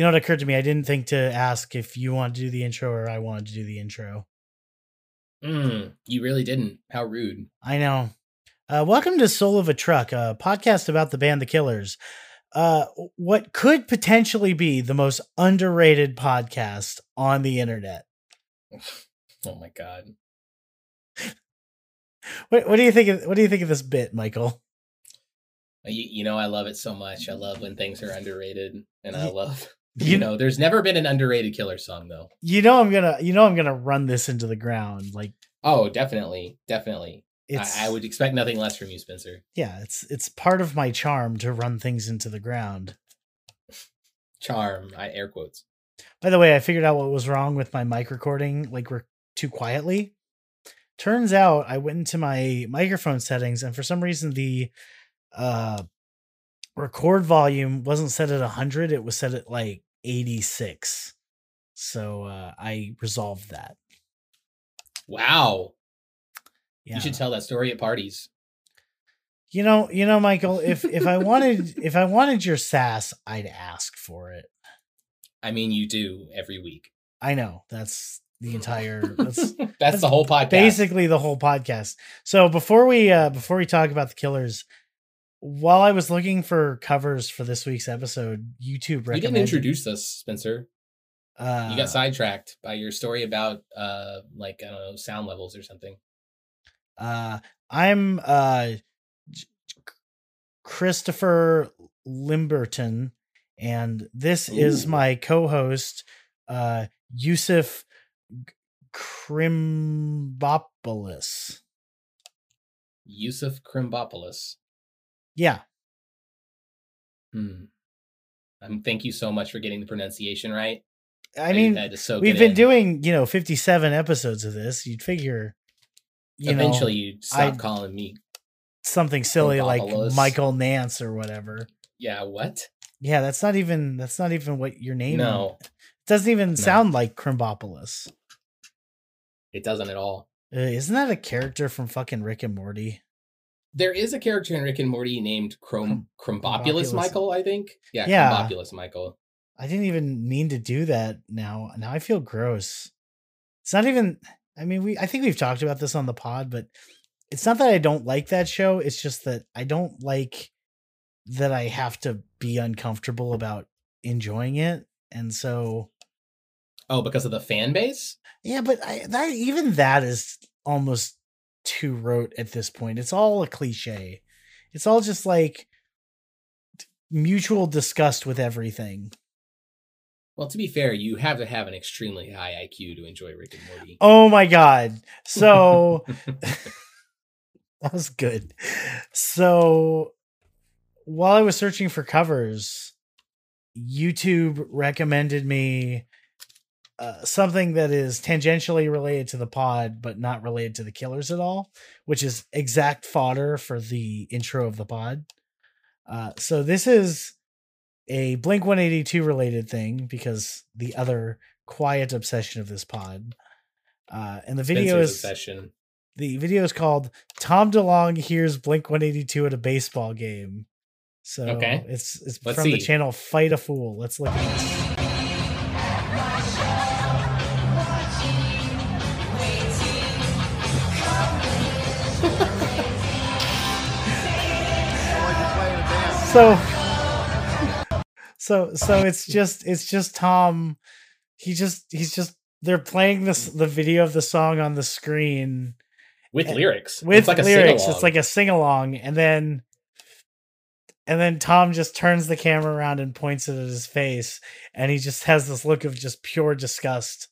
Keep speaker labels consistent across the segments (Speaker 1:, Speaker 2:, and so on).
Speaker 1: You know what occurred to me? I didn't think to ask if you wanted to do the intro or I wanted to do the intro.
Speaker 2: Mm, you really didn't. How rude.
Speaker 1: I know. Uh, welcome to Soul of a Truck, a podcast about the band The Killers. Uh, what could potentially be the most underrated podcast on the internet.
Speaker 2: Oh my god.
Speaker 1: what, what do you think of what do you think of this bit, Michael?
Speaker 2: You, you know I love it so much. I love when things are underrated and I love you, you, know, there's never been an underrated killer song though.
Speaker 1: You know I'm gonna you know I'm gonna run this into the ground. Like
Speaker 2: Oh, definitely. Definitely. I, I, would expect nothing less from you, Spencer.
Speaker 1: Yeah, it's it's part of my charm to run things into the ground.
Speaker 2: Charm, I air quotes.
Speaker 1: By the way, I figured out what was wrong with my mic recording, like we're too quietly. Turns out I went into my microphone settings and for some reason the uh record volume wasn't set at 100, it was set at like 86. So uh, I resolved that.
Speaker 2: Wow. Yeah. You should tell that story at parties.
Speaker 1: You know, you know, Michael, if if I wanted if I wanted your sass, I'd ask for it.
Speaker 2: I mean, you do every week.
Speaker 1: I know. That's the entire
Speaker 2: that's, that's, that's, the whole podcast.
Speaker 1: Basically the whole podcast. So before we uh before we talk about the killers, while I was looking for covers for this week's episode, YouTube recommended.
Speaker 2: You
Speaker 1: didn't
Speaker 2: introduce us, Spencer. Uh, you got uh, sidetracked by your story about uh, like I don't know sound levels or something.
Speaker 1: Uh, I'm uh, Christopher Limberton, and this Ooh. is my co-host uh, Yusuf Krimbopoulos.
Speaker 2: Yusuf Krimbopoulos.
Speaker 1: Yeah.
Speaker 2: Hmm. Um, thank you so much for getting the pronunciation right.
Speaker 1: I, I mean, we've been in. doing you know 57 episodes of this. You'd figure,
Speaker 2: you eventually you stop I'd, calling me
Speaker 1: something silly like Michael Nance or whatever.
Speaker 2: Yeah. What?
Speaker 1: Yeah, that's not even that's not even what your name. No, is. it doesn't even no. sound like Crimbopolis.
Speaker 2: It doesn't at all.
Speaker 1: Uh, isn't that a character from fucking Rick and Morty?
Speaker 2: There is a character in Rick and Morty named Crom Michael, I think. Yeah, yeah. Krombopulos Michael.
Speaker 1: I didn't even mean to do that now. Now I feel gross. It's not even I mean we I think we've talked about this on the pod, but it's not that I don't like that show, it's just that I don't like that I have to be uncomfortable about enjoying it. And so
Speaker 2: Oh, because of the fan base?
Speaker 1: Yeah, but I that even that is almost Two wrote at this point. It's all a cliche. It's all just like mutual disgust with everything.
Speaker 2: Well, to be fair, you have to have an extremely high IQ to enjoy Rick and Morty. Oh
Speaker 1: my god. So that was good. So while I was searching for covers, YouTube recommended me uh, something that is tangentially related to the pod, but not related to the killers at all, which is exact fodder for the intro of the pod. Uh, so this is a Blink 182 related thing because the other quiet obsession of this pod. Uh, and the video Spencer's is obsession. the video is called Tom DeLonge hears Blink 182 at a baseball game. So okay. it's it's Let's from see. the channel Fight a Fool. Let's look at this. so so so it's just it's just Tom. He just he's just they're playing this the video of the song on the screen
Speaker 2: with lyrics.
Speaker 1: With it's like lyrics, it's like a sing along, and then and then Tom just turns the camera around and points it at his face, and he just has this look of just pure disgust.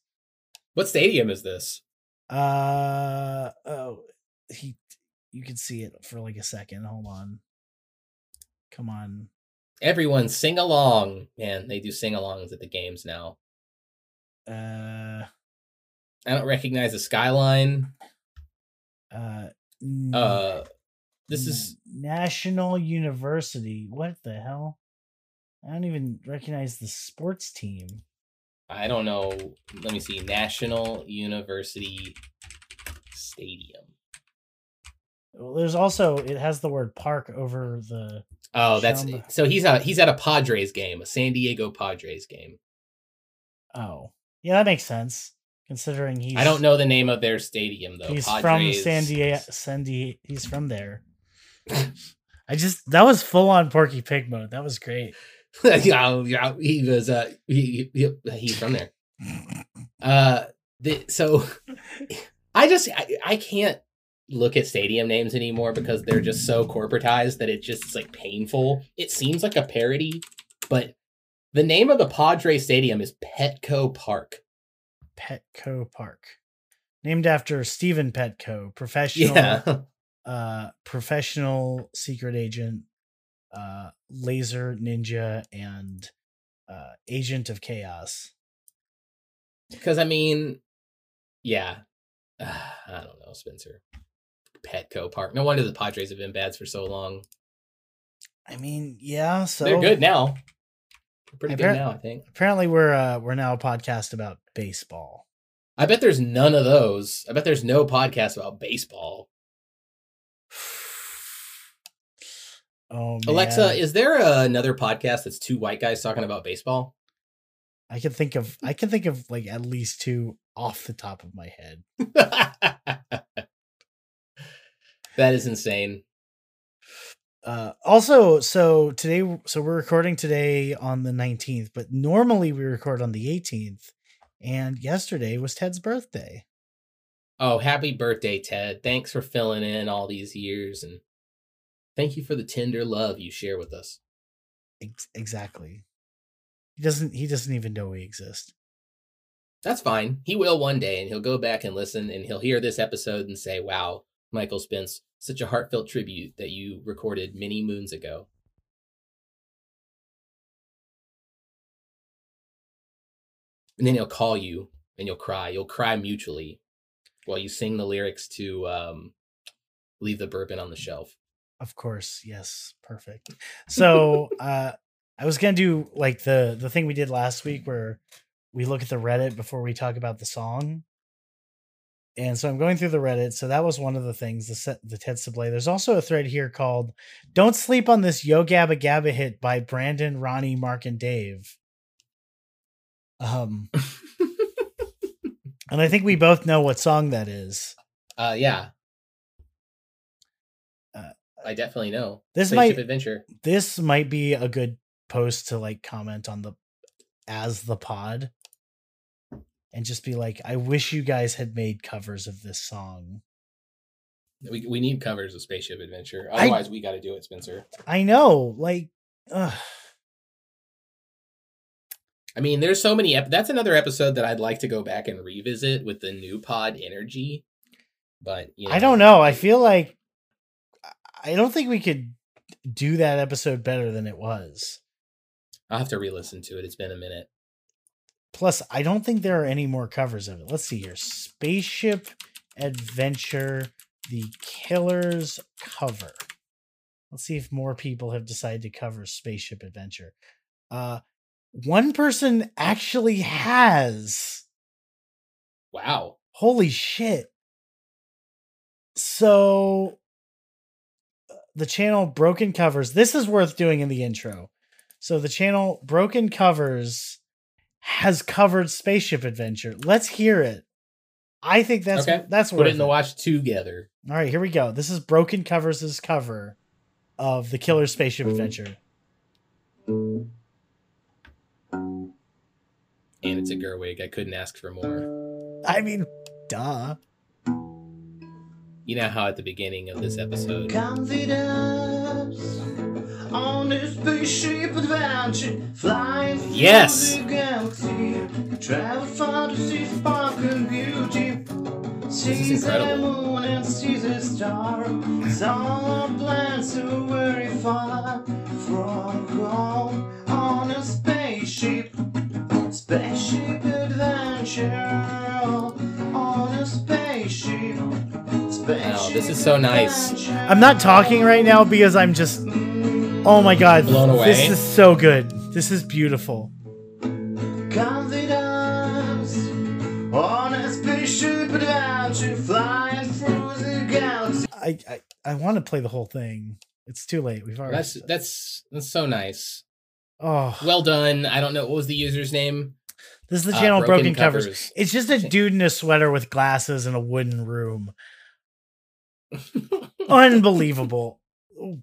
Speaker 2: What stadium is this?
Speaker 1: Uh oh, he you can see it for like a second. Hold on. Come on.
Speaker 2: Everyone sing along. Man, they do sing alongs at the games now.
Speaker 1: Uh I
Speaker 2: don't recognize the skyline.
Speaker 1: Uh
Speaker 2: uh this is
Speaker 1: National University. What the hell? I don't even recognize the sports team.
Speaker 2: I don't know. Let me see. National University Stadium.
Speaker 1: Well, there's also it has the word park over the
Speaker 2: Oh, that's so he's at he's at a Padres game, a San Diego Padres game.
Speaker 1: Oh, yeah, that makes sense considering he's. I
Speaker 2: don't know the name of their stadium though.
Speaker 1: He's Padres. from San Diego. San Diego. He's from there. I just that was full on Porky Pig mode. That was great.
Speaker 2: yeah, yeah, he was. Uh, he, he, he's from there. Uh, the, so I just I, I can't look at stadium names anymore because they're just so corporatized that it just like painful. It seems like a parody, but the name of the Padre Stadium is Petco Park.
Speaker 1: Petco Park. Named after Stephen Petco, professional yeah. uh professional secret agent, uh laser ninja and uh agent of chaos.
Speaker 2: Cuz I mean, yeah. Uh, I don't know, Spencer. Petco Park. No wonder the Padres have been bad for so long.
Speaker 1: I mean, yeah, so
Speaker 2: they're good now. They're pretty Appar- good now, I think.
Speaker 1: Apparently, we're uh, we're now a podcast about baseball.
Speaker 2: I bet there's none of those. I bet there's no podcast about baseball. Oh, man. Alexa, is there a, another podcast that's two white guys talking about baseball?
Speaker 1: I can think of I can think of like at least two off the top of my head.
Speaker 2: That is insane.
Speaker 1: Uh, also, so today, so we're recording today on the 19th, but normally we record on the 18th. And yesterday was Ted's birthday.
Speaker 2: Oh, happy birthday, Ted. Thanks for filling in all these years. And thank you for the tender love you share with us.
Speaker 1: Ex- exactly. He doesn't, he doesn't even know we exist.
Speaker 2: That's fine. He will one day, and he'll go back and listen, and he'll hear this episode and say, wow, Michael Spence such a heartfelt tribute that you recorded many moons ago. And then he'll call you and you'll cry. You'll cry mutually while you sing the lyrics to um, Leave the Bourbon on the Shelf.
Speaker 1: Of course. Yes. Perfect. So uh, I was going to do like the, the thing we did last week where we look at the Reddit before we talk about the song. And so I'm going through the Reddit. So that was one of the things, the set, the Ted Sablay. There's also a thread here called Don't Sleep on This Yo Gabba Gabba Hit by Brandon, Ronnie, Mark, and Dave. Um And I think we both know what song that is.
Speaker 2: Uh yeah. Uh, I definitely know.
Speaker 1: This might adventure. This might be a good post to like comment on the as the pod and just be like, I wish you guys had made covers of this song.
Speaker 2: We we need covers of Spaceship Adventure. Otherwise, I, we got to do it, Spencer.
Speaker 1: I know. Like, ugh.
Speaker 2: I mean, there's so many. Ep- that's another episode that I'd like to go back and revisit with the new pod energy. But
Speaker 1: you know, I don't know. I feel like I don't think we could do that episode better than it was.
Speaker 2: I'll have to re-listen to it. It's been a minute.
Speaker 1: Plus, I don't think there are any more covers of it. Let's see here. Spaceship Adventure, the Killer's cover. Let's see if more people have decided to cover Spaceship Adventure. Uh, one person actually has.
Speaker 2: Wow.
Speaker 1: Holy shit. So the channel Broken Covers, this is worth doing in the intro. So the channel Broken Covers has covered Spaceship Adventure. Let's hear it. I think that's okay. that's
Speaker 2: put it in the watch together.
Speaker 1: All right, here we go. This is Broken Covers' cover of the Killer Spaceship mm. Adventure.
Speaker 2: And it's a Gerwig. I couldn't ask for more.
Speaker 1: I mean, duh.
Speaker 2: You know how at the beginning of this episode. Confidence on a spaceship adventure, flying through
Speaker 1: yes. the
Speaker 2: galaxy, travel far to see sparkling beauty. See the moon and see the star. Some plans are very far from home on a spaceship, spaceship adventure. On a spaceship, spaceship. this is so nice.
Speaker 1: I'm not talking right now because I'm just mm. Oh my mm, god. Blown away. This is so good. This is beautiful. I, I, I want to play the whole thing. It's too late. We've
Speaker 2: already. That's that's that's so nice.
Speaker 1: Oh,
Speaker 2: well done. I don't know what was the user's name.
Speaker 1: This is the uh, channel uh, Broken, Broken covers. covers. It's just a dude in a sweater with glasses in a wooden room. Unbelievable.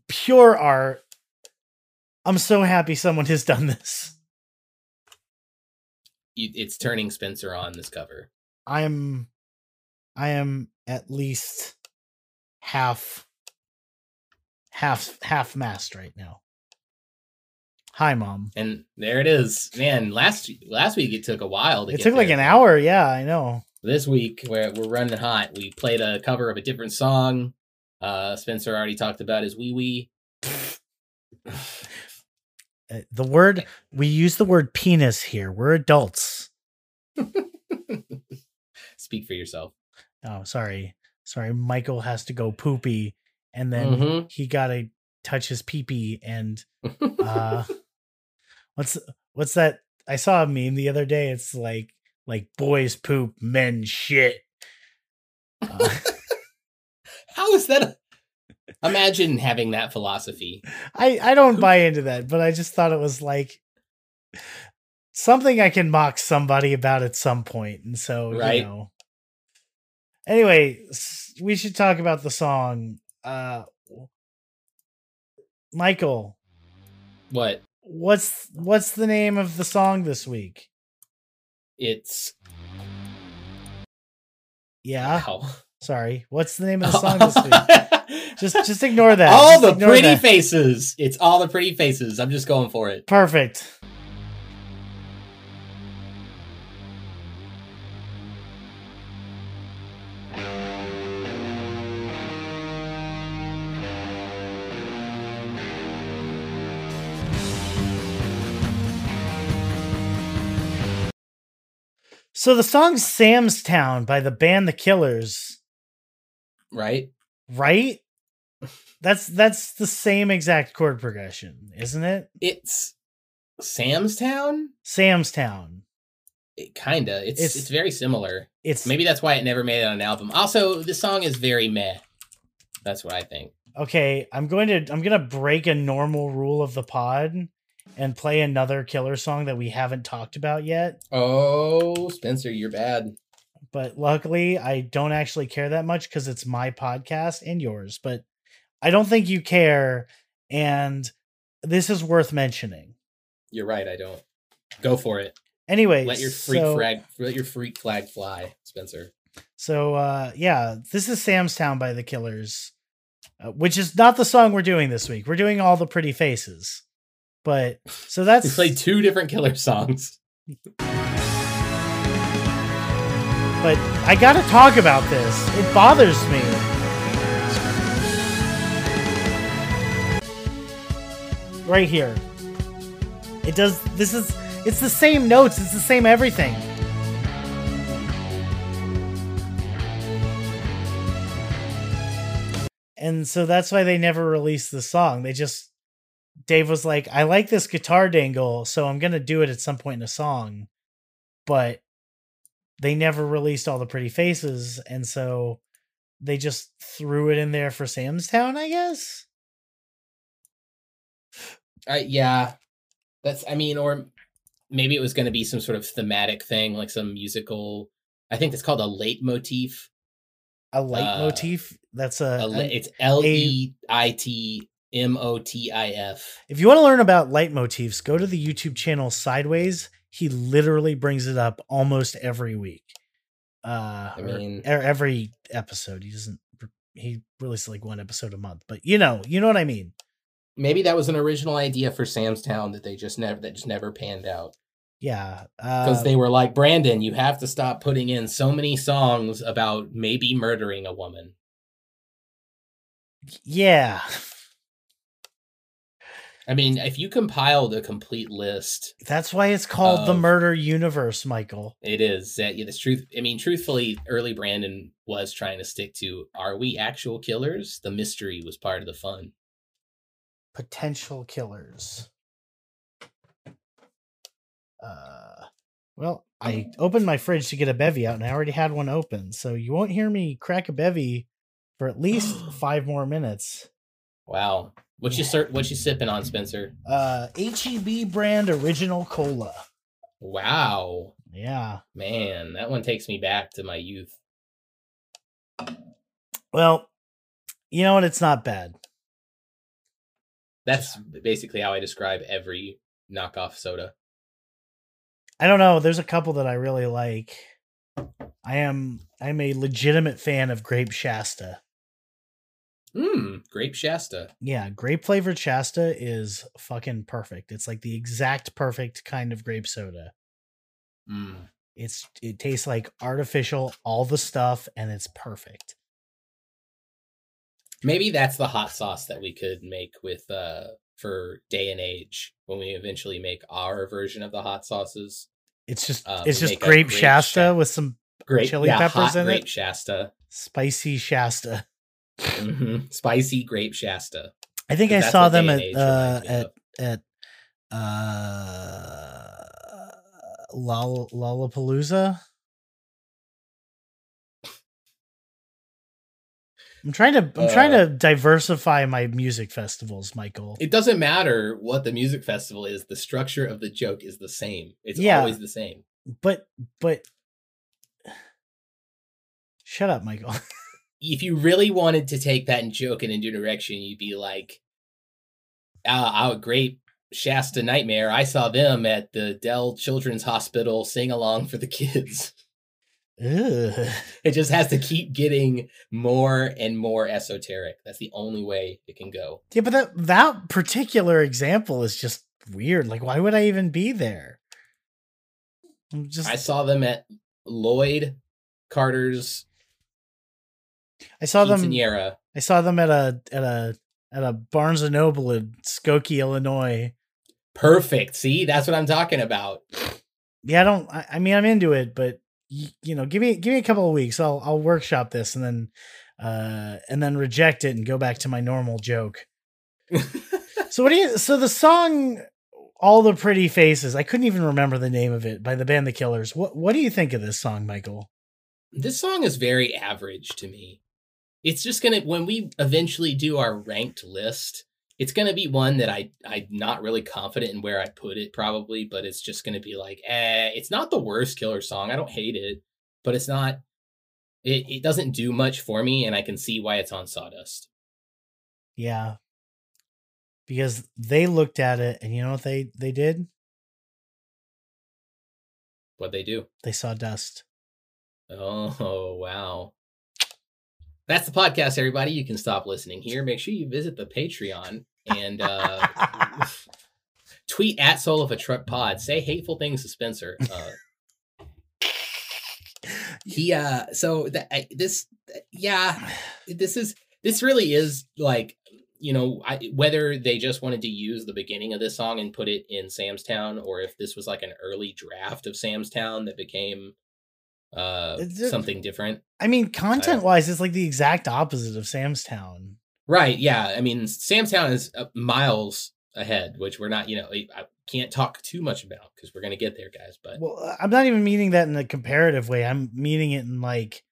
Speaker 1: Pure art. I'm so happy someone has done this.
Speaker 2: It's turning Spencer on this cover.
Speaker 1: I'm, I am at least half, half, half mast right now. Hi, mom.
Speaker 2: And there it is, man. Last last week it took a while. To it
Speaker 1: took there.
Speaker 2: like
Speaker 1: an hour. Yeah, I know.
Speaker 2: This week where we're running hot, we played a cover of a different song. Uh, Spencer already talked about his wee wee.
Speaker 1: Uh, the word we use the word penis here. We're adults.
Speaker 2: Speak for yourself.
Speaker 1: Oh, sorry. Sorry. Michael has to go poopy and then mm-hmm. he got to touch his peepee and uh what's what's that I saw a meme the other day. It's like like boys poop, men shit.
Speaker 2: Uh, How is that? Imagine having that philosophy.
Speaker 1: I, I don't buy into that, but I just thought it was like something I can mock somebody about at some point. And so, right. you know. Anyway, we should talk about the song. Uh Michael.
Speaker 2: What?
Speaker 1: What's what's the name of the song this week?
Speaker 2: It's
Speaker 1: Yeah. Wow. Sorry. What's the name of the song this week? just just ignore that.
Speaker 2: All just the pretty that. faces. It's all the pretty faces. I'm just going for it.
Speaker 1: Perfect. So the song Sam's Town by the band The Killers
Speaker 2: right?
Speaker 1: Right? That's that's the same exact chord progression, isn't it?
Speaker 2: It's Sam's Town?
Speaker 1: Sam's Town.
Speaker 2: It kinda. It's, it's, it's very similar. It's maybe that's why it never made it on an album. Also, the song is very meh. That's what I think.
Speaker 1: Okay, I'm going to I'm gonna break a normal rule of the pod and play another killer song that we haven't talked about yet.
Speaker 2: Oh, Spencer, you're bad.
Speaker 1: But luckily, I don't actually care that much because it's my podcast and yours. But I don't think you care. And this is worth mentioning.
Speaker 2: You're right. I don't. Go for it.
Speaker 1: Anyway,
Speaker 2: let your freak so, flag, let your freak flag fly, Spencer.
Speaker 1: So uh, yeah, this is Sam's Town by the Killers, uh, which is not the song we're doing this week. We're doing all the pretty faces, but so that's we
Speaker 2: played two different Killer songs.
Speaker 1: But I gotta talk about this. It bothers me. Right here. It does, this is, it's the same notes, it's the same everything. And so that's why they never released the song. They just Dave was like, I like this guitar dangle, so I'm gonna do it at some point in a song, but they never released all the pretty faces, and so they just threw it in there for Sam's Town, I guess.
Speaker 2: Uh, yeah, that's. I mean, or maybe it was going to be some sort of thematic thing, like some musical. I think it's called a late motif.
Speaker 1: A light uh, motif. That's a. a, a
Speaker 2: it's L E I T M O T I F.
Speaker 1: If you want to learn about leitmotifs, go to the YouTube channel Sideways he literally brings it up almost every week. Uh, I mean, every episode. He doesn't. He releases like one episode a month, but you know, you know what I mean.
Speaker 2: Maybe that was an original idea for Sam's Town that they just never that just never panned out.
Speaker 1: Yeah,
Speaker 2: because uh, they um were like, Brandon, you have to stop putting in so many songs about maybe murdering a woman.
Speaker 1: Yeah.
Speaker 2: I mean, if you compiled a complete list,
Speaker 1: that's why it's called of, the Murder Universe, Michael.
Speaker 2: It is that yeah, this truth. I mean, truthfully, early Brandon was trying to stick to: Are we actual killers? The mystery was part of the fun.
Speaker 1: Potential killers. Uh, well, I um, opened my fridge to get a bevy out, and I already had one open, so you won't hear me crack a bevy for at least five more minutes.
Speaker 2: Wow. What you what you sipping on, Spencer?
Speaker 1: Uh, HEB brand original cola.
Speaker 2: Wow.
Speaker 1: Yeah.
Speaker 2: Man, that one takes me back to my youth.
Speaker 1: Well, you know what? It's not bad.
Speaker 2: That's basically how I describe every knockoff soda.
Speaker 1: I don't know. There's a couple that I really like. I am I'm a legitimate fan of Grape Shasta.
Speaker 2: Mmm, grape Shasta.
Speaker 1: Yeah, grape flavored Shasta is fucking perfect. It's like the exact perfect kind of grape soda.
Speaker 2: Mmm,
Speaker 1: It's it tastes like artificial, all the stuff, and it's perfect.
Speaker 2: Maybe that's the hot sauce that we could make with uh for day and age when we eventually make our version of the hot sauces.
Speaker 1: It's just um, it's just grape, grape, Shasta sh- with some grape, chili yeah, peppers in grape it. Grape
Speaker 2: Shasta,
Speaker 1: spicy Shasta.
Speaker 2: Mm-hmm. Spicy grape Shasta.
Speaker 1: I think I saw them at uh, at at uh, Lollapalooza. I'm trying to I'm uh, trying to diversify my music festivals, Michael.
Speaker 2: It doesn't matter what the music festival is, the structure of the joke is the same. It's yeah, always the same.
Speaker 1: But but shut up, Michael.
Speaker 2: if you really wanted to take that and joke in a new direction, you'd be like, "Ah, oh, great Shasta Nightmare! I saw them at the Dell Children's Hospital sing along for the kids."
Speaker 1: It
Speaker 2: just has to keep getting more and more esoteric. That's the only way it can go.
Speaker 1: Yeah, but that that particular example is just weird. Like, why would I even be there?
Speaker 2: I'm just I saw them at Lloyd Carter's
Speaker 1: I saw them. I saw them at a at a at a Barnes and Noble in Skokie, Illinois.
Speaker 2: Perfect. See, that's what I'm talking about.
Speaker 1: Yeah, I don't. I, I mean, I'm into it, but you, you know, give me give me a couple of weeks. I'll I'll workshop this and then uh and then reject it and go back to my normal joke. so what do you? So the song all the pretty faces. I couldn't even remember the name of it by the band The Killers. What what do you think of this song, Michael?
Speaker 2: This song is very average to me it's just gonna when we eventually do our ranked list it's gonna be one that i i'm not really confident in where i put it probably but it's just gonna be like eh it's not the worst killer song i don't hate it but it's not it, it doesn't do much for me and i can see why it's on sawdust
Speaker 1: yeah because they looked at it and you know what they they did
Speaker 2: what they do
Speaker 1: they saw dust
Speaker 2: oh wow that's the podcast, everybody. You can stop listening here. Make sure you visit the Patreon and uh, tweet at Soul of a Truck Pod. Say hateful things to Spencer. Uh, he uh, so that this yeah, this is this really is like you know I, whether they just wanted to use the beginning of this song and put it in Sam's Town or if this was like an early draft of Sam's Town that became uh something different.
Speaker 1: I mean, content wise, it's like the exact opposite of Sam's Town.
Speaker 2: Right. Yeah. I mean, Sam's Town is uh, miles ahead, which we're not, you know, I can't talk too much about because we're going to get there, guys. But
Speaker 1: well, uh, I'm not even meaning that in a comparative way. I'm meaning it in like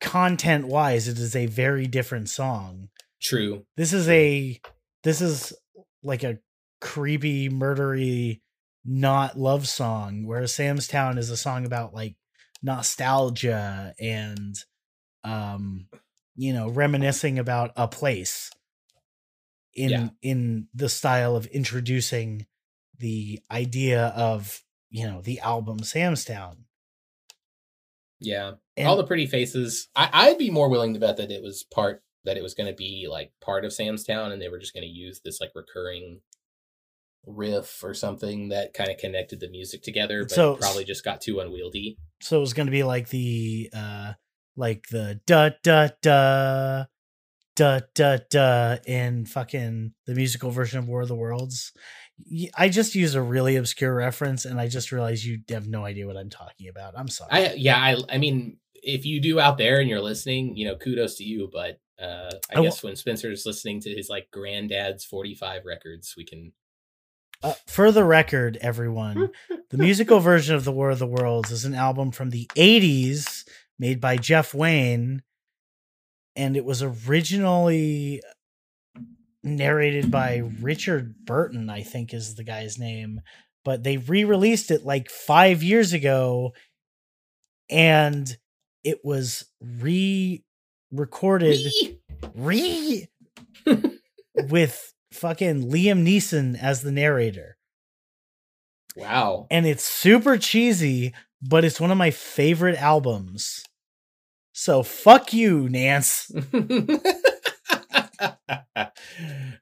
Speaker 1: content wise, it is a very different song.
Speaker 2: True.
Speaker 1: This is True. a, this is like a creepy, murdery not love song, whereas Sam's Town is a song about like nostalgia and um you know reminiscing about a place in yeah. in the style of introducing the idea of you know the album Sam's Town.
Speaker 2: Yeah, and, all the pretty faces. I, would be more willing to bet that it was part that it was going to be like part of Sam's Town, and they were just going to use this like recurring riff or something that kind of connected the music together, but so, probably just got too unwieldy.
Speaker 1: So it was going to be like the uh like the da da da da da da in fucking the musical version of War of the Worlds. I just use a really obscure reference, and I just realized you have no idea what I'm talking about. I'm sorry.
Speaker 2: I, yeah, I I mean, if you do out there and you're listening, you know, kudos to you. But uh, I, I guess w- when Spencer's listening to his like granddad's 45 records, we can
Speaker 1: uh, for the record, everyone, the musical version of The War of the Worlds is an album from the 80s made by Jeff Wayne, and it was originally narrated by Richard Burton, I think is the guy's name, but they re released it like five years ago, and it was re recorded. Re. re- with fucking Liam Neeson as the narrator.
Speaker 2: Wow.
Speaker 1: And it's super cheesy, but it's one of my favorite albums. So fuck you, Nance. uh,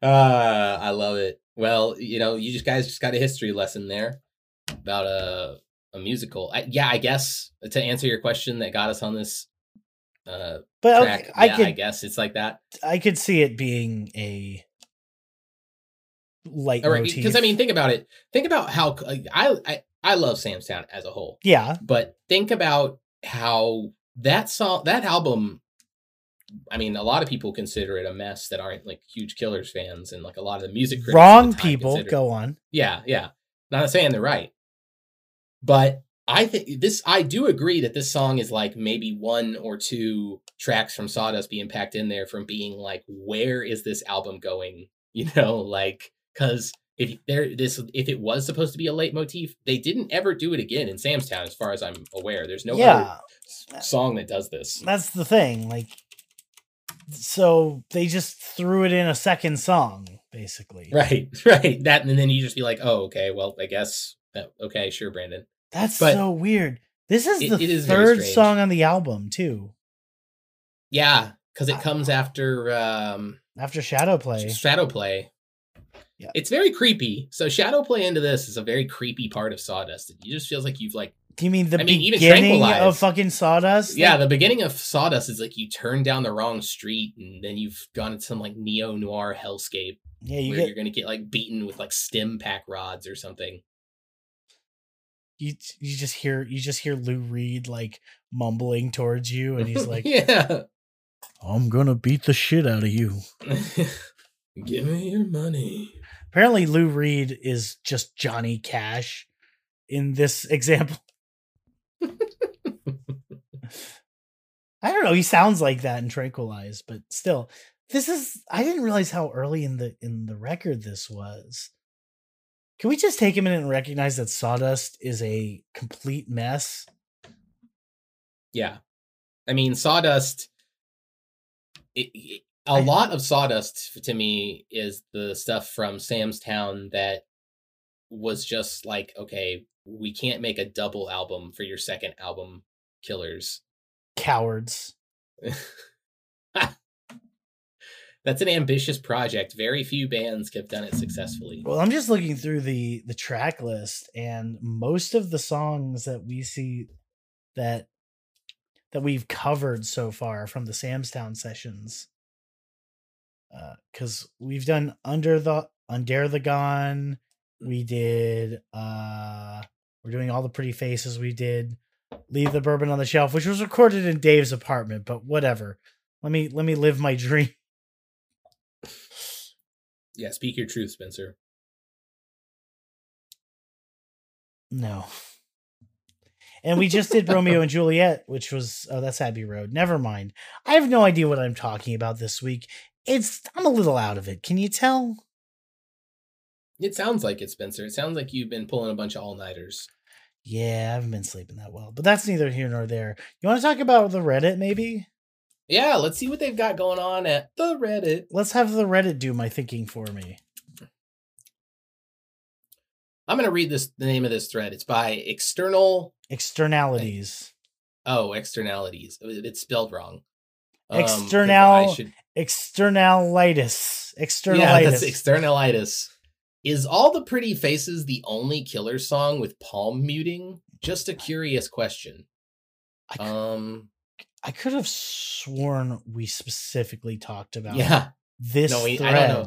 Speaker 2: I love it. Well, you know, you just guys just got a history lesson there about a a musical. I, yeah, I guess to answer your question that got us on this uh but track, okay, I, yeah, could, I guess it's like that.
Speaker 1: I could see it being a light because
Speaker 2: I mean, think about it. Think about how I, I I love Sam's Town as a whole.
Speaker 1: Yeah,
Speaker 2: but think about how that song, that album. I mean, a lot of people consider it a mess that aren't like huge Killers fans, and like a lot of the music
Speaker 1: critics wrong
Speaker 2: the
Speaker 1: people. Go on.
Speaker 2: Yeah, yeah. Not saying they're right, but I think this. I do agree that this song is like maybe one or two tracks from Sawdust being packed in there from being like, where is this album going? You know, like because if there this if it was supposed to be a leitmotif, they didn't ever do it again in Sam's Town, as far as I'm aware. There's no yeah. other song that does this.
Speaker 1: That's the thing. Like so they just threw it in a second song, basically.
Speaker 2: Right, right. That and then you just be like, oh, okay, well, I guess uh, okay, sure, Brandon.
Speaker 1: That's but so weird. This is it, the it is third song on the album, too.
Speaker 2: Yeah, because it comes after um
Speaker 1: after Shadow Play.
Speaker 2: Shadow Play, yeah. It's very creepy. So shadow play into this is a very creepy part of Sawdust. It just feels like you've like
Speaker 1: do you mean the I mean, beginning of fucking Sawdust?
Speaker 2: Yeah, the beginning of Sawdust is like you turn down the wrong street and then you've gone into some like neo noir hellscape. Yeah, you where get, you're gonna get like beaten with like stem pack rods or something.
Speaker 1: You you just hear you just hear Lou Reed like mumbling towards you, and he's like,
Speaker 2: "Yeah,
Speaker 1: I'm gonna beat the shit out of you.
Speaker 2: Give me your money."
Speaker 1: Apparently, Lou Reed is just Johnny Cash in this example. I don't know. He sounds like that in Tranquilized, but still, this is. I didn't realize how early in the in the record this was. Can we just take a minute and recognize that Sawdust is a complete mess?
Speaker 2: Yeah, I mean Sawdust. it, a I, lot of sawdust to me is the stuff from Sam's Town that was just like, okay, we can't make a double album for your second album, Killers.
Speaker 1: Cowards.
Speaker 2: That's an ambitious project. Very few bands have done it successfully.
Speaker 1: Well, I'm just looking through the the track list and most of the songs that we see that that we've covered so far from the Sam's Town sessions because uh, we've done under the under the gun we did uh we're doing all the pretty faces we did leave the bourbon on the shelf which was recorded in dave's apartment but whatever let me let me live my dream
Speaker 2: yeah speak your truth spencer
Speaker 1: no and we just did romeo and juliet which was oh that's abbey road never mind i have no idea what i'm talking about this week it's I'm a little out of it. Can you tell?
Speaker 2: It sounds like it, Spencer. It sounds like you've been pulling a bunch of all nighters.
Speaker 1: Yeah, I haven't been sleeping that well, but that's neither here nor there. You want to talk about the Reddit, maybe?
Speaker 2: Yeah, let's see what they've got going on at the Reddit.
Speaker 1: Let's have the Reddit do my thinking for me.
Speaker 2: I'm gonna read this the name of this thread. It's by external
Speaker 1: externalities.
Speaker 2: Oh, externalities. It's spelled wrong.
Speaker 1: Um, external um, should... Externalitis. Externalitis. Yeah, that's
Speaker 2: externalitis. Is All the Pretty Faces the only killer song with palm muting? Just a curious question.
Speaker 1: um I could have sworn we specifically talked about yeah. this no, we, thread.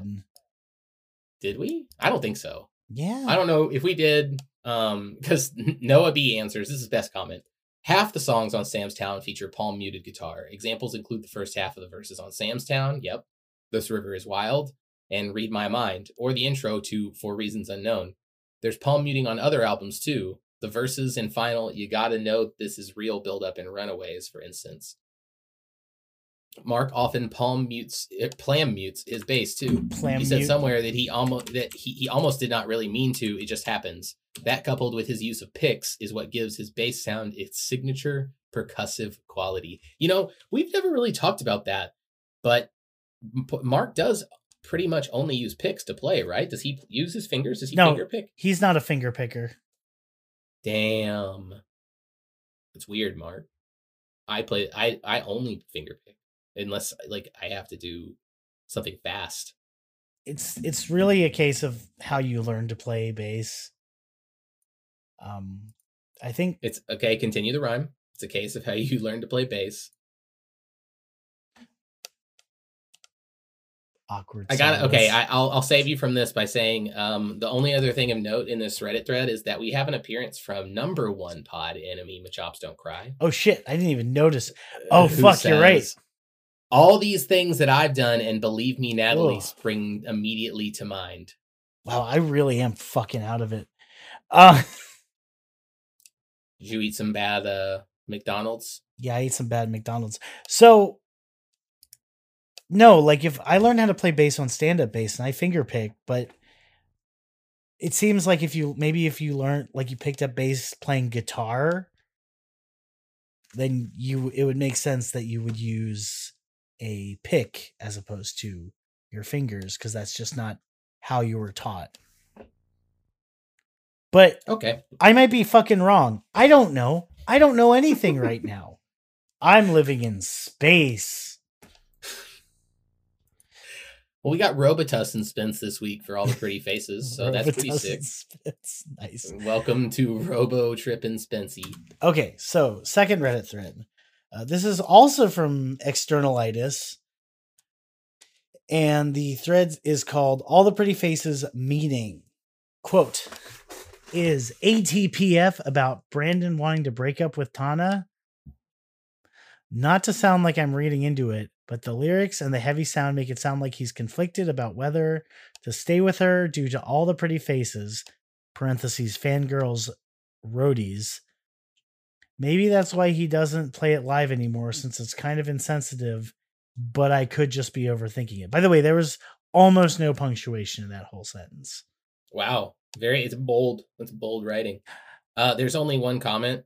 Speaker 2: Did we? I don't think so.
Speaker 1: Yeah. I
Speaker 2: don't know if we did um cuz Noah B answers this is best comment. Half the songs on Sam's Town feature palm muted guitar. Examples include the first half of the verses on Sam's Town, yep, This River is Wild, and Read My Mind, or the intro to For Reasons Unknown. There's palm muting on other albums too. The verses and final You Gotta Know This Is Real build up in Runaways, for instance. Mark often palm mutes, eh, plam mutes his bass too. Plam he said mute. somewhere that he almost that he, he almost did not really mean to. It just happens. That coupled with his use of picks is what gives his bass sound its signature percussive quality. You know, we've never really talked about that, but Mark does pretty much only use picks to play, right? Does he use his fingers? Does he no, finger pick?
Speaker 1: He's not a finger picker.
Speaker 2: Damn, it's weird, Mark. I play. I I only finger pick unless like I have to do something fast.
Speaker 1: It's it's really a case of how you learn to play bass. Um, I think
Speaker 2: it's okay. Continue the rhyme. It's a case of how you learn to play bass.
Speaker 1: Awkward. I
Speaker 2: got it. Okay, I, will I'll save you from this by saying um, the only other thing of note in this Reddit thread is that we have an appearance from number one pod enemy. Machops don't cry.
Speaker 1: Oh shit! I didn't even notice. Uh, oh fuck! Says, you're right
Speaker 2: all these things that I've done, and believe me, Natalie, Ugh. spring immediately to mind.
Speaker 1: Wow, I really am fucking out of it. Uh,
Speaker 2: Did you eat some bad uh, McDonald's?
Speaker 1: Yeah, I ate some bad McDonald's. So, no, like if I learned how to play bass on stand up bass and I finger pick, but it seems like if you maybe if you learned like you picked up bass playing guitar, then you it would make sense that you would use a pick as opposed to your fingers because that's just not how you were taught. But
Speaker 2: okay,
Speaker 1: I might be fucking wrong. I don't know. I don't know anything right now. I'm living in space.
Speaker 2: Well, we got Robotus and Spence this week for all the pretty faces, so that's pretty sick. Spence, nice. Welcome to Robo Trip and Spency.
Speaker 1: Okay, so second Reddit thread. Uh, this is also from Externalitis. And the thread is called All the Pretty Faces Meeting. Quote Is ATPF about Brandon wanting to break up with Tana? Not to sound like I'm reading into it, but the lyrics and the heavy sound make it sound like he's conflicted about whether to stay with her due to all the pretty faces, parentheses, fangirls, roadies, Maybe that's why he doesn't play it live anymore since it's kind of insensitive, but I could just be overthinking it. By the way, there was almost no punctuation in that whole sentence.
Speaker 2: Wow. Very it's bold. That's bold writing. Uh there's only one comment.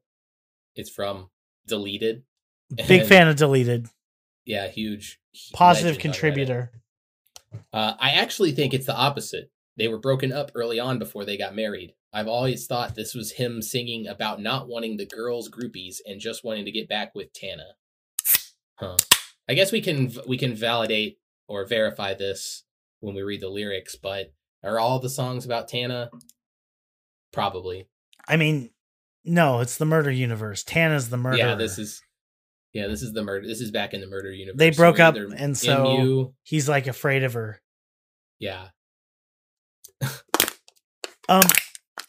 Speaker 2: It's from deleted.
Speaker 1: Big fan of deleted.
Speaker 2: Yeah, huge.
Speaker 1: Positive contributor.
Speaker 2: Uh I actually think it's the opposite. They were broken up early on before they got married. I've always thought this was him singing about not wanting the girls groupies and just wanting to get back with Tana. Huh. I guess we can we can validate or verify this when we read the lyrics, but are all the songs about Tana? Probably.
Speaker 1: I mean, no, it's the murder universe. Tana's the murder.
Speaker 2: Yeah, this is yeah, this is the murder. This is back in the murder universe.
Speaker 1: They broke up, and so MU. he's like afraid of her.
Speaker 2: Yeah.
Speaker 1: um,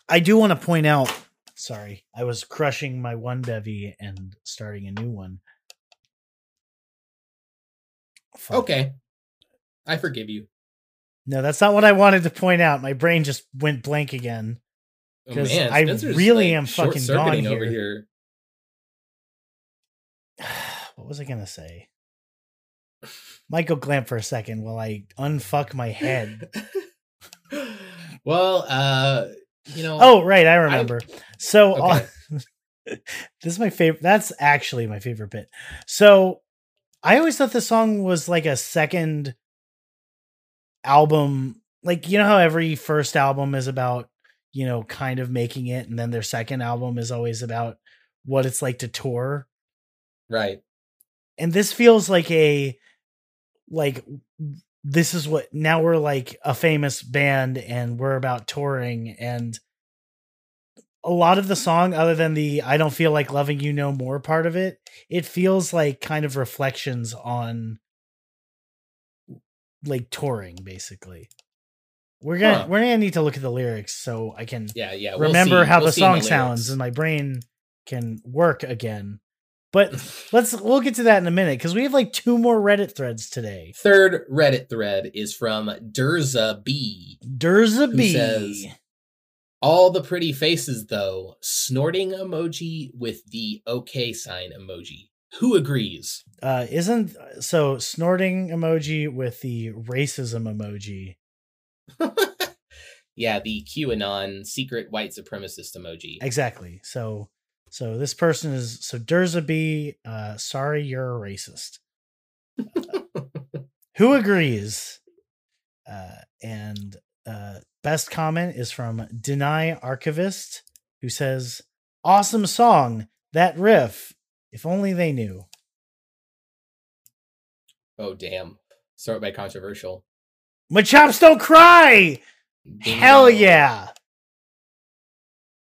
Speaker 1: I do want to point out. Sorry, I was crushing my one bevy and starting a new one.
Speaker 2: Fuck. Okay, I forgive you.
Speaker 1: No, that's not what I wanted to point out. My brain just went blank again because oh, I really like am fucking gone here. Over here. What was I gonna say? Michael Glamp for a second while I unfuck my head.
Speaker 2: well, uh, you know. Oh
Speaker 1: right, I remember. I, so okay. this is my favorite. That's actually my favorite bit. So I always thought the song was like a second album. Like you know how every first album is about you know kind of making it, and then their second album is always about what it's like to tour.
Speaker 2: Right.
Speaker 1: And this feels like a like this is what now we're like a famous band and we're about touring and a lot of the song other than the I don't feel like loving you no more part of it, it feels like kind of reflections on like touring basically. We're gonna huh. we're gonna need to look at the lyrics so I can
Speaker 2: yeah yeah
Speaker 1: we'll remember see. how we'll the song the sounds and my brain can work again. But let's we'll get to that in a minute because we have like two more Reddit threads today.
Speaker 2: Third Reddit thread is from Durza B.
Speaker 1: Durza B says
Speaker 2: all the pretty faces though, snorting emoji with the okay sign emoji. Who agrees?
Speaker 1: Uh isn't so snorting emoji with the racism emoji.
Speaker 2: yeah, the QAnon secret white supremacist emoji.
Speaker 1: Exactly. So so this person is so Derzaby. Uh, sorry, you're a racist. Uh, who agrees? Uh, and uh, best comment is from Deny Archivist, who says, "Awesome song, that riff. If only they knew."
Speaker 2: Oh damn! Start by controversial.
Speaker 1: My chops don't cry. Bingo. Hell yeah!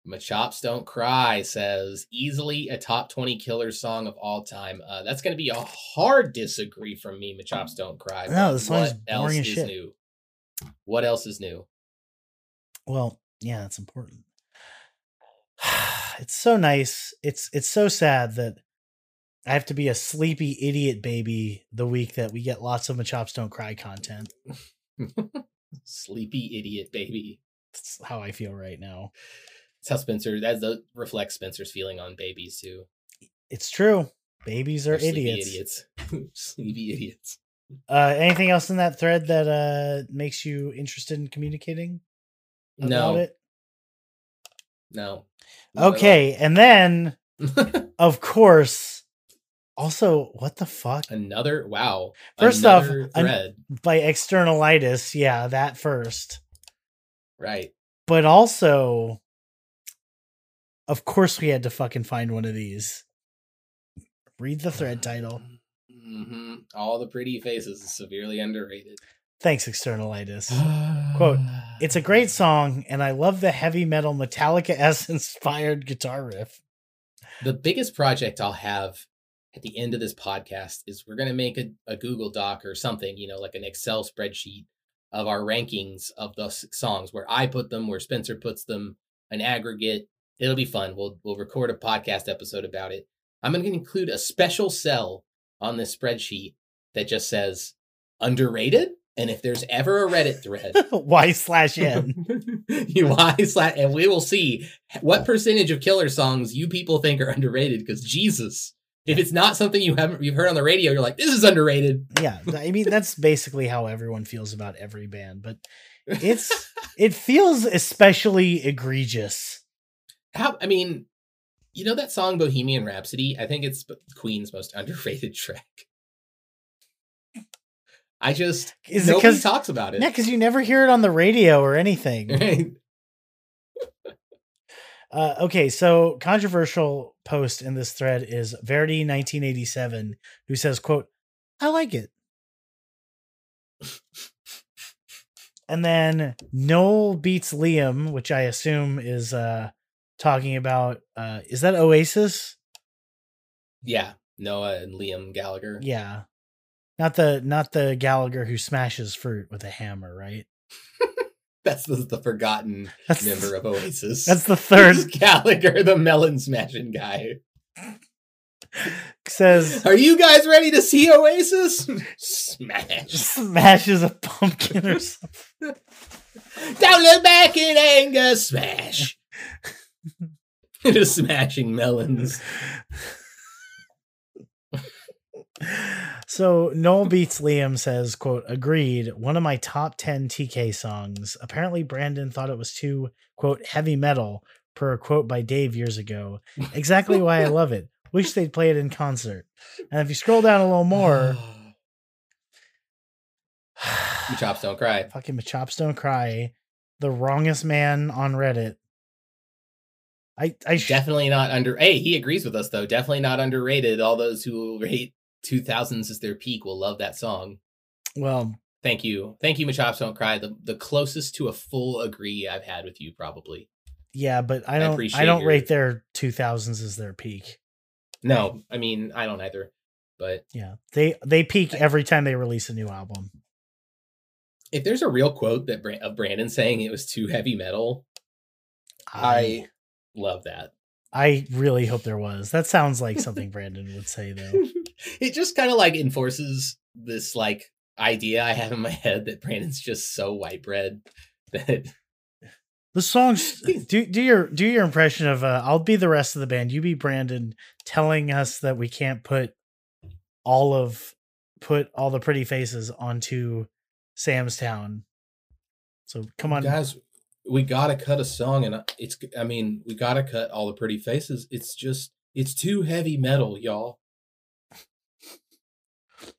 Speaker 2: My chops don't cry says easily a top 20 killer song of all time. Uh, that's going to be a hard disagree from me. My chops don't cry.
Speaker 1: No, this is boring as shit. New?
Speaker 2: What else is new?
Speaker 1: Well, yeah, that's important. it's so nice. It's it's so sad that I have to be a sleepy idiot baby the week that we get lots of Machops Don't Cry content.
Speaker 2: sleepy idiot baby.
Speaker 1: That's how I feel right now.
Speaker 2: That's how Spencer. That the, reflects Spencer's feeling on babies too.
Speaker 1: It's true. Babies are idiots. idiots.
Speaker 2: sleepy idiots.
Speaker 1: Uh, anything else in that thread that uh, makes you interested in communicating
Speaker 2: about no. it? No.
Speaker 1: Okay, and then of course, also what the fuck?
Speaker 2: Another wow.
Speaker 1: First Another off, an, by externalitis, yeah, that first.
Speaker 2: Right.
Speaker 1: But also of course, we had to fucking find one of these. Read the thread title.
Speaker 2: Mm-hmm. All the pretty faces is severely underrated.
Speaker 1: Thanks, externalitis. Quote, it's a great song, and I love the heavy metal Metallica S inspired guitar riff.
Speaker 2: The biggest project I'll have at the end of this podcast is we're going to make a, a Google Doc or something, you know, like an Excel spreadsheet of our rankings of the songs where I put them, where Spencer puts them, an aggregate, It'll be fun. We'll we'll record a podcast episode about it. I'm going to include a special cell on this spreadsheet that just says underrated. And if there's ever a Reddit thread,
Speaker 1: Y slash N,
Speaker 2: Y slash, and we will see what percentage of killer songs you people think are underrated. Because Jesus, if it's not something you haven't you've heard on the radio, you're like, this is underrated.
Speaker 1: Yeah, I mean that's basically how everyone feels about every band, but it's it feels especially egregious
Speaker 2: how I mean, you know that song Bohemian Rhapsody? I think it's Queen's most underrated track. I just Is nobody it cause, talks about it.
Speaker 1: Yeah, because you never hear it on the radio or anything. uh, okay, so controversial post in this thread is Verdi 1987, who says, "quote I like it." and then Noel beats Liam, which I assume is uh, talking about uh is that Oasis?
Speaker 2: Yeah, Noel and Liam Gallagher.
Speaker 1: Yeah. Not the not the Gallagher who smashes fruit with a hammer, right?
Speaker 2: that's the, the forgotten that's member of Oasis.
Speaker 1: That's the third
Speaker 2: it's Gallagher, the melon smashing guy.
Speaker 1: Says,
Speaker 2: "Are you guys ready to see Oasis?" Smash
Speaker 1: smashes a pumpkin or something.
Speaker 2: Don't look back in anger. Smash. Just smashing melons.
Speaker 1: so Noel beats Liam says, quote, agreed, one of my top 10 TK songs. Apparently Brandon thought it was too, quote, heavy metal per a quote by Dave years ago. Exactly why I love it. Wish they'd play it in concert. And if you scroll down a little more,
Speaker 2: Machops don't cry.
Speaker 1: Fucking Machops don't cry. The wrongest man on Reddit I, I
Speaker 2: sh- definitely not under. Hey, he agrees with us though. Definitely not underrated. All those who rate 2000s as their peak will love that song.
Speaker 1: Well,
Speaker 2: thank you, thank you, Machops Don't Cry. The the closest to a full agree I've had with you probably.
Speaker 1: Yeah, but I don't. I, I don't your, rate their 2000s as their peak.
Speaker 2: No, I mean I don't either. But
Speaker 1: yeah, they they peak I, every time they release a new album.
Speaker 2: If there's a real quote that Brand, of Brandon saying it was too heavy metal, I love that.
Speaker 1: I really hope there was. That sounds like something Brandon would say though.
Speaker 2: it just kind of like enforces this like idea I have in my head that Brandon's just so white bread that
Speaker 1: the songs do do your do your impression of uh, I'll be the rest of the band, you be Brandon telling us that we can't put all of put all the pretty faces onto Sam's Town. So come on, guys,
Speaker 2: we gotta cut a song, and uh, it's I mean we gotta cut all the pretty faces. It's just it's too heavy metal, y'all.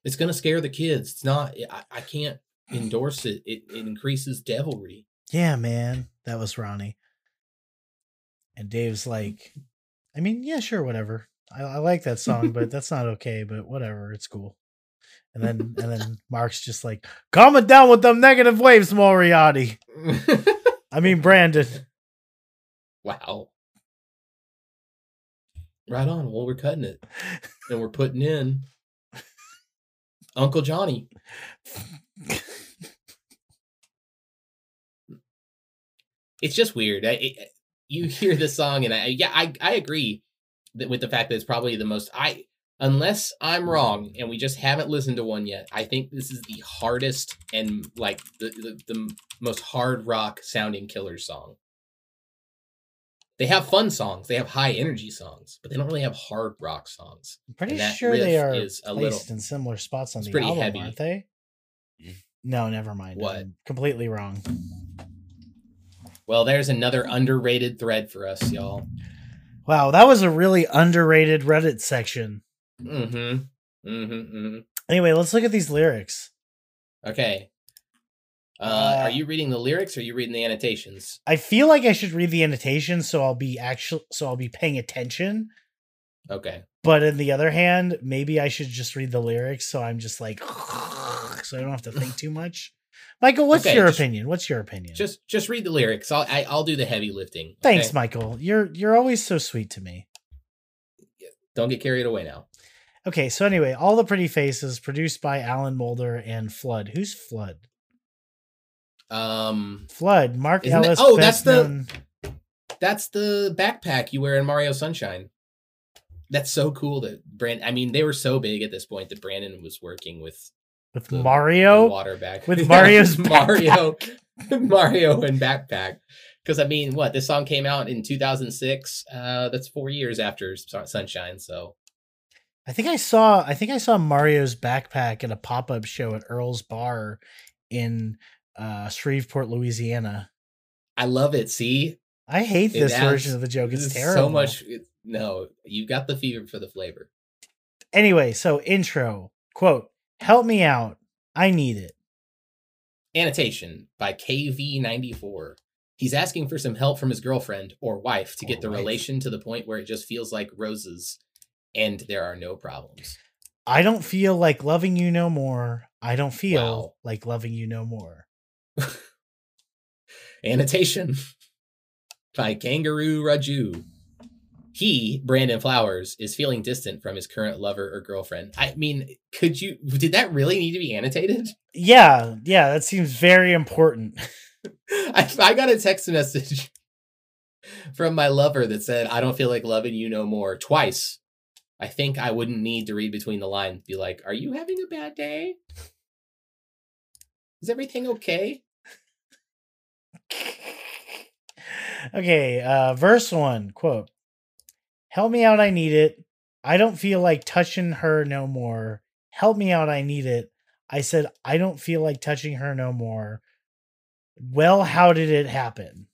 Speaker 2: It's gonna scare the kids. It's not. I, I can't endorse it. it. It increases devilry.
Speaker 1: Yeah, man, that was Ronnie. And Dave's like, I mean, yeah, sure, whatever. I, I like that song, but that's not okay. But whatever, it's cool. And then and then Mark's just like, calm it down with them negative waves, Moriarty. I mean, Brandon.
Speaker 2: Wow. Right on. Well, we're cutting it, and we're putting in Uncle Johnny. it's just weird. I, it, you hear this song, and I yeah, I I agree that with the fact that it's probably the most I unless I'm wrong and we just haven't listened to one yet, I think this is the hardest and like the, the, the, most hard rock sounding killer song. They have fun songs, they have high energy songs, but they don't really have hard rock songs.
Speaker 1: I'm pretty sure they are is placed little, in similar spots on the album, heavy. aren't they? Mm-hmm. No, never mind.
Speaker 2: What? I'm
Speaker 1: completely wrong.
Speaker 2: Well, there's another underrated thread for us, y'all.
Speaker 1: Wow, that was a really underrated Reddit section.
Speaker 2: Mm-hmm. Mm-hmm. mm-hmm.
Speaker 1: Anyway, let's look at these lyrics.
Speaker 2: Okay. Uh, are uh, you reading the lyrics or are you reading the annotations?
Speaker 1: I feel like I should read the annotations so I'll be actual so I'll be paying attention.
Speaker 2: Okay.
Speaker 1: But on the other hand, maybe I should just read the lyrics so I'm just like so I don't have to think too much. Michael, what's okay, your just, opinion? What's your opinion?
Speaker 2: Just just read the lyrics. I'll I, will i will do the heavy lifting.
Speaker 1: Okay? Thanks, Michael. You're you're always so sweet to me.
Speaker 2: Don't get carried away now.
Speaker 1: Okay, so anyway, All the Pretty Faces, produced by Alan Moulder and Flood. Who's Flood?
Speaker 2: Um,
Speaker 1: Flood. Mark Ellis.
Speaker 2: oh, that's the known... that's the backpack you wear in Mario Sunshine. That's so cool that Brand. I mean, they were so big at this point that Brandon was working with
Speaker 1: with the, Mario the
Speaker 2: water
Speaker 1: back with Mario's
Speaker 2: Mario, Mario and backpack. Because I mean, what this song came out in 2006. Uh, that's four years after Sunshine. So
Speaker 1: I think I saw I think I saw Mario's backpack at a pop up show at Earl's Bar in uh, Shreveport, Louisiana.
Speaker 2: I love it. See,
Speaker 1: I hate this adds, version of the joke. It's terrible. So much. It,
Speaker 2: no, you got the fever for the flavor.
Speaker 1: Anyway, so intro quote: "Help me out. I need it."
Speaker 2: Annotation by KV94. He's asking for some help from his girlfriend or wife to or get the wife. relation to the point where it just feels like roses and there are no problems.
Speaker 1: I don't feel like loving you no more. I don't feel wow. like loving you no more.
Speaker 2: Annotation by Kangaroo Raju. He, Brandon Flowers, is feeling distant from his current lover or girlfriend. I mean, could you did that really need to be annotated?
Speaker 1: Yeah, yeah, that seems very important.
Speaker 2: I, I got a text message from my lover that said, I don't feel like loving you no more twice I think I wouldn't need to read between the lines be like, "Are you having a bad day? Is everything okay?"
Speaker 1: okay, uh verse 1, quote. "Help me out, I need it. I don't feel like touching her no more. Help me out, I need it." I said, "I don't feel like touching her no more." Well, how did it happen?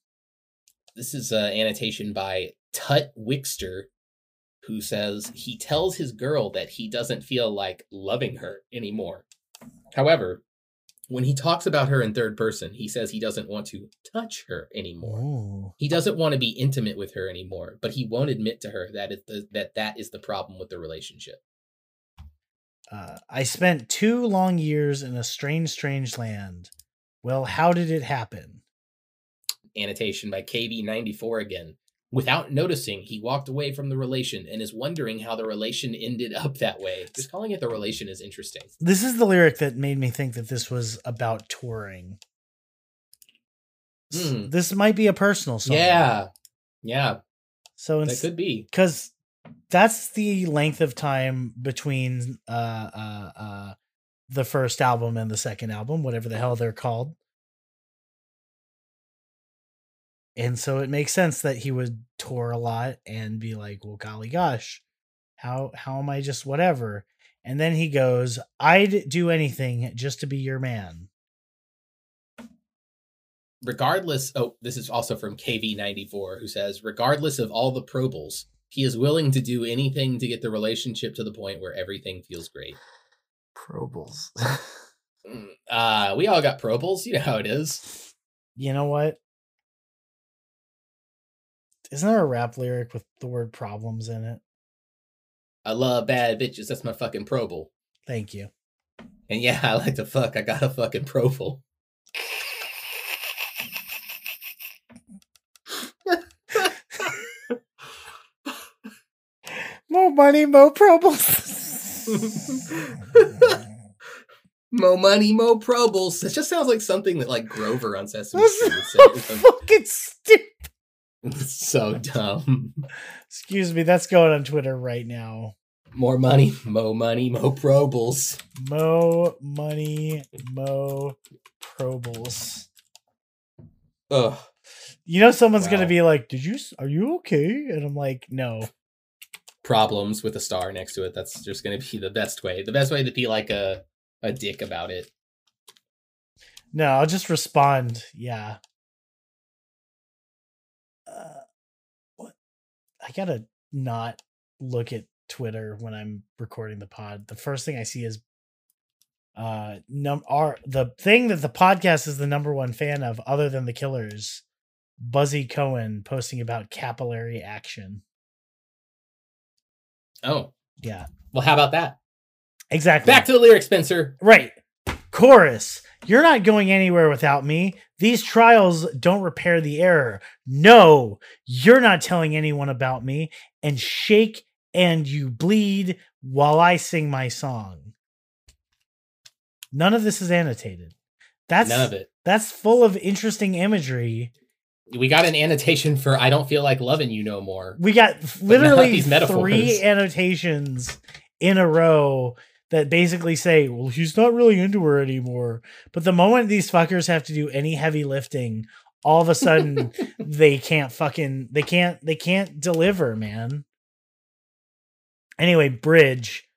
Speaker 2: This is an annotation by Tut Wixter, who says he tells his girl that he doesn't feel like loving her anymore. However, when he talks about her in third person, he says he doesn't want to touch her anymore. Ooh. He doesn't want to be intimate with her anymore, but he won't admit to her that that that is the problem with the relationship.
Speaker 1: Uh, I spent two long years in a strange, strange land. Well, how did it happen?
Speaker 2: Annotation by KV94 again. Without noticing, he walked away from the relation and is wondering how the relation ended up that way. Just calling it the relation is interesting.
Speaker 1: This is the lyric that made me think that this was about touring. Mm. This might be a personal song.
Speaker 2: Yeah. Yeah.
Speaker 1: So it
Speaker 2: could be.
Speaker 1: Cuz that's the length of time between uh, uh, uh, the first album and the second album, whatever the hell they're called. And so it makes sense that he would tour a lot and be like, well, golly gosh, how, how am I just whatever? And then he goes, I'd do anything just to be your man.
Speaker 2: Regardless, oh, this is also from KV94, who says, regardless of all the Pro Bowls, he is willing to do anything to get the relationship to the point where everything feels great.
Speaker 1: Pro
Speaker 2: Bowls. Mm, uh, we all got Pro Bowls. You know how it is.
Speaker 1: You know what? Isn't there a rap lyric with the word problems in it?
Speaker 2: I love bad bitches. That's my fucking Pro Bowl.
Speaker 1: Thank you.
Speaker 2: And yeah, I like to fuck. I got a fucking Pro Bowl.
Speaker 1: More money, more Pro Bowls.
Speaker 2: money, more Pro Bowls. That just sounds like something that like Grover on Sesame
Speaker 1: Street. That's so fucking stupid.
Speaker 2: It's so dumb.
Speaker 1: Excuse me, that's going on Twitter right now.
Speaker 2: More money, mo money, mo probles.
Speaker 1: Mo money, mo probles. Ugh. You know someone's wow. gonna be like, "Did you? Are you okay?" And I'm like, "No."
Speaker 2: Problems with a star next to it. That's just gonna be the best way. The best way to be like a a dick about it.
Speaker 1: No, I'll just respond. Yeah, I gotta not look at Twitter when I'm recording the pod. The first thing I see is uh num are the thing that the podcast is the number one fan of, other than the Killers. Buzzy Cohen posting about capillary action.
Speaker 2: Oh yeah. Well, how about that?
Speaker 1: Exactly.
Speaker 2: Back to the lyric, Spencer.
Speaker 1: Right. Chorus, you're not going anywhere without me. These trials don't repair the error. No, you're not telling anyone about me. And shake and you bleed while I sing my song. None of this is annotated. That's none of it. That's full of interesting imagery.
Speaker 2: We got an annotation for "I don't feel like loving you no more."
Speaker 1: We got literally these three annotations in a row that basically say, well, he's not really into her anymore. But the moment these fuckers have to do any heavy lifting, all of a sudden they can't fucking they can't they can't deliver, man. Anyway, Bridge,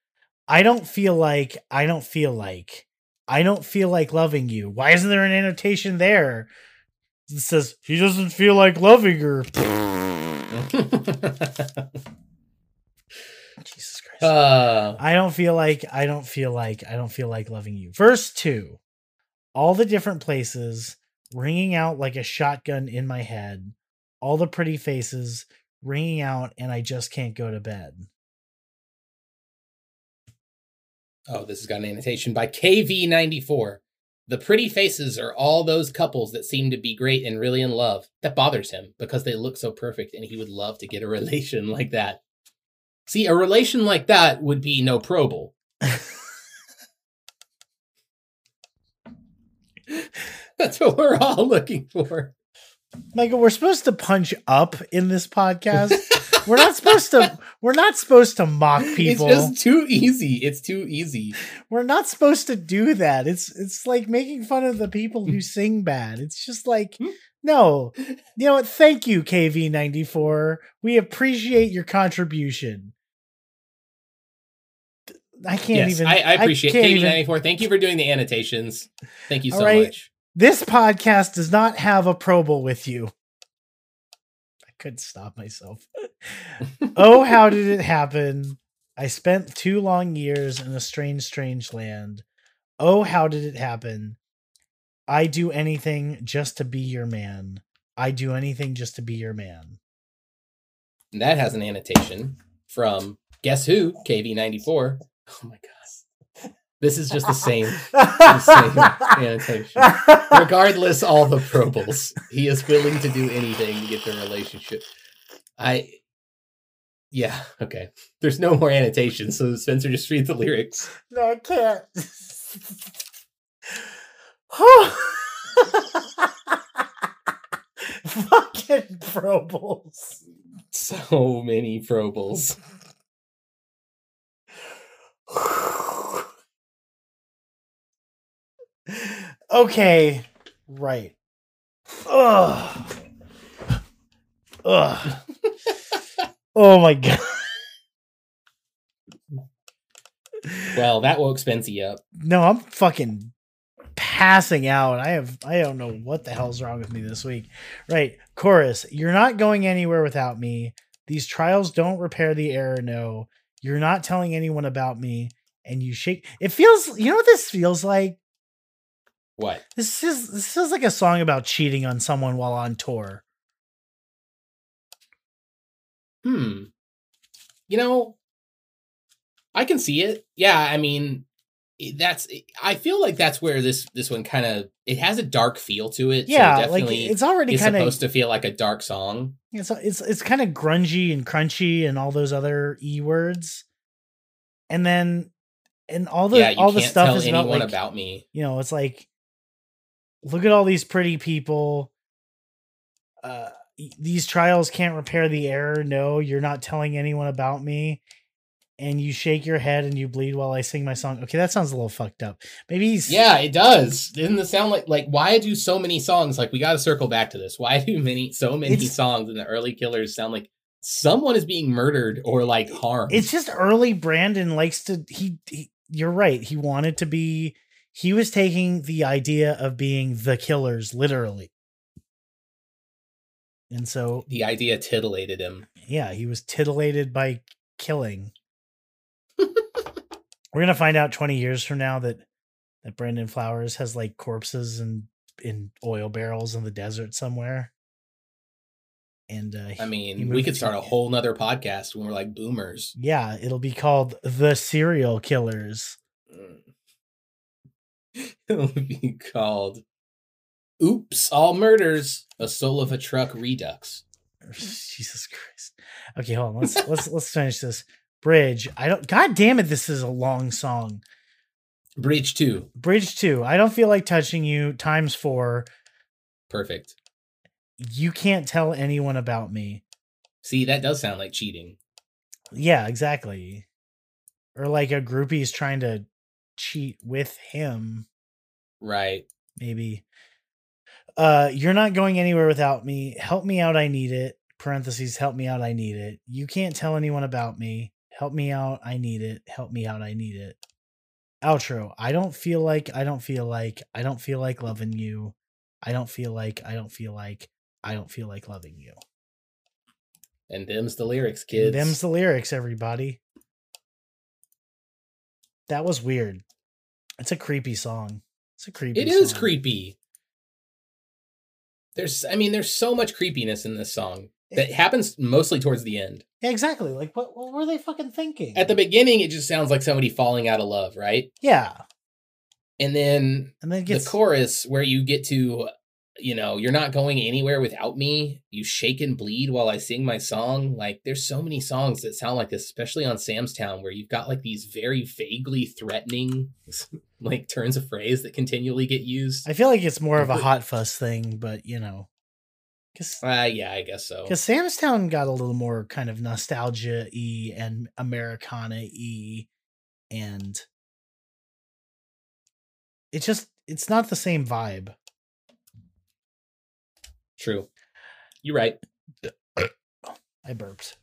Speaker 1: I don't feel like I don't feel like I don't feel like loving you. Why isn't there an annotation there that says he doesn't feel like loving her? Jesus
Speaker 2: uh,
Speaker 1: I don't feel like I don't feel like I don't feel like loving you. Verse 2. All the different places ringing out like a shotgun in my head. All the pretty faces ringing out and I just can't go to bed.
Speaker 2: Oh, this has got an annotation by KV94. The pretty faces are all those couples that seem to be great and really in love. That bothers him because they look so perfect and he would love to get a relation like that. See, a relation like that would be no probal. That's what we're all looking for.
Speaker 1: Michael, we're supposed to punch up in this podcast. we're not supposed to we're not supposed to mock people. It's
Speaker 2: just too easy. It's too easy.
Speaker 1: We're not supposed to do that. It's it's like making fun of the people who hmm. sing bad. It's just like hmm. No. You know what? Thank you, KV94. We appreciate your contribution. I can't yes, even. I,
Speaker 2: I appreciate KV94. Thank you for doing the annotations. Thank you so right. much.
Speaker 1: This podcast does not have a Pro Bowl with you. I couldn't stop myself. oh, how did it happen? I spent two long years in a strange, strange land. Oh, how did it happen? I do anything just to be your man. I do anything just to be your man.
Speaker 2: And that has an annotation from guess who? KV94. Oh my gosh! This is just the same, the same annotation. Regardless all the probables, he is willing to do anything to get the relationship. I yeah, okay. There's no more annotations, so Spencer just reads the lyrics.
Speaker 1: No, I can't. Fucking Pro Bowls.
Speaker 2: So many Pro Bowls.
Speaker 1: okay, right. Ugh. Ugh. oh my god.
Speaker 2: Well, that woke Spencey up.
Speaker 1: No, I'm fucking passing out. I have I don't know what the hell's wrong with me this week. Right. Chorus, you're not going anywhere without me. These trials don't repair the error, no. You're not telling anyone about me. And you shake it feels you know what this feels like?
Speaker 2: What? This
Speaker 1: is this feels like a song about cheating on someone while on tour.
Speaker 2: Hmm. You know, I can see it. Yeah, I mean, that's i feel like that's where this this one kind of it has a dark feel to it
Speaker 1: yeah so like it's already kind
Speaker 2: of supposed to feel like a dark song
Speaker 1: it's it's, it's kind of grungy and crunchy and all those other e words and then and all the yeah, all the stuff is about, like,
Speaker 2: about me
Speaker 1: you know it's like look at all these pretty people uh these trials can't repair the error no you're not telling anyone about me and you shake your head and you bleed while I sing my song. Okay, that sounds a little fucked up. Maybe he's
Speaker 2: Yeah, it does. Doesn't it sound like like why do so many songs like we gotta circle back to this. Why do many so many it's... songs in the early killers sound like someone is being murdered or like harmed?
Speaker 1: It's just early Brandon likes to he, he you're right. He wanted to be he was taking the idea of being the killers literally. And so
Speaker 2: the idea titillated him.
Speaker 1: Yeah, he was titillated by killing we're gonna find out 20 years from now that that Brandon Flowers has like corpses and in, in oil barrels in the desert somewhere. And uh,
Speaker 2: I mean, we could start a whole nother podcast when we're like boomers.
Speaker 1: Yeah, it'll be called The Serial Killers.
Speaker 2: it'll be called Oops, All Murders, a Soul of a Truck Redux.
Speaker 1: Jesus Christ. Okay, hold on. Let's let's let's finish this. Bridge. I don't. God damn it! This is a long song.
Speaker 2: Bridge two.
Speaker 1: Bridge two. I don't feel like touching you. Times four.
Speaker 2: Perfect.
Speaker 1: You can't tell anyone about me.
Speaker 2: See, that does sound like cheating.
Speaker 1: Yeah, exactly. Or like a groupie's trying to cheat with him.
Speaker 2: Right.
Speaker 1: Maybe. Uh, you're not going anywhere without me. Help me out. I need it. Parentheses. Help me out. I need it. You can't tell anyone about me help me out i need it help me out i need it outro i don't feel like i don't feel like i don't feel like loving you i don't feel like i don't feel like i don't feel like loving you
Speaker 2: and them's the lyrics kids
Speaker 1: and them's the lyrics everybody that was weird it's a creepy song it's a creepy It
Speaker 2: is song. creepy there's i mean there's so much creepiness in this song that happens mostly towards the end.
Speaker 1: Yeah, exactly. Like, what, what were they fucking thinking?
Speaker 2: At the beginning, it just sounds like somebody falling out of love, right?
Speaker 1: Yeah.
Speaker 2: And then, and then gets... the chorus where you get to, you know, you're not going anywhere without me. You shake and bleed while I sing my song. Like, there's so many songs that sound like this, especially on Sam's Town, where you've got like these very vaguely threatening, like turns of phrase that continually get used.
Speaker 1: I feel like it's more of a hot fuss thing, but you know.
Speaker 2: Cause, uh, yeah, I guess
Speaker 1: so. Because Sam's Town got a little more kind of nostalgia e and Americana e, and it's just it's not the same vibe.
Speaker 2: True, you're right.
Speaker 1: I burped.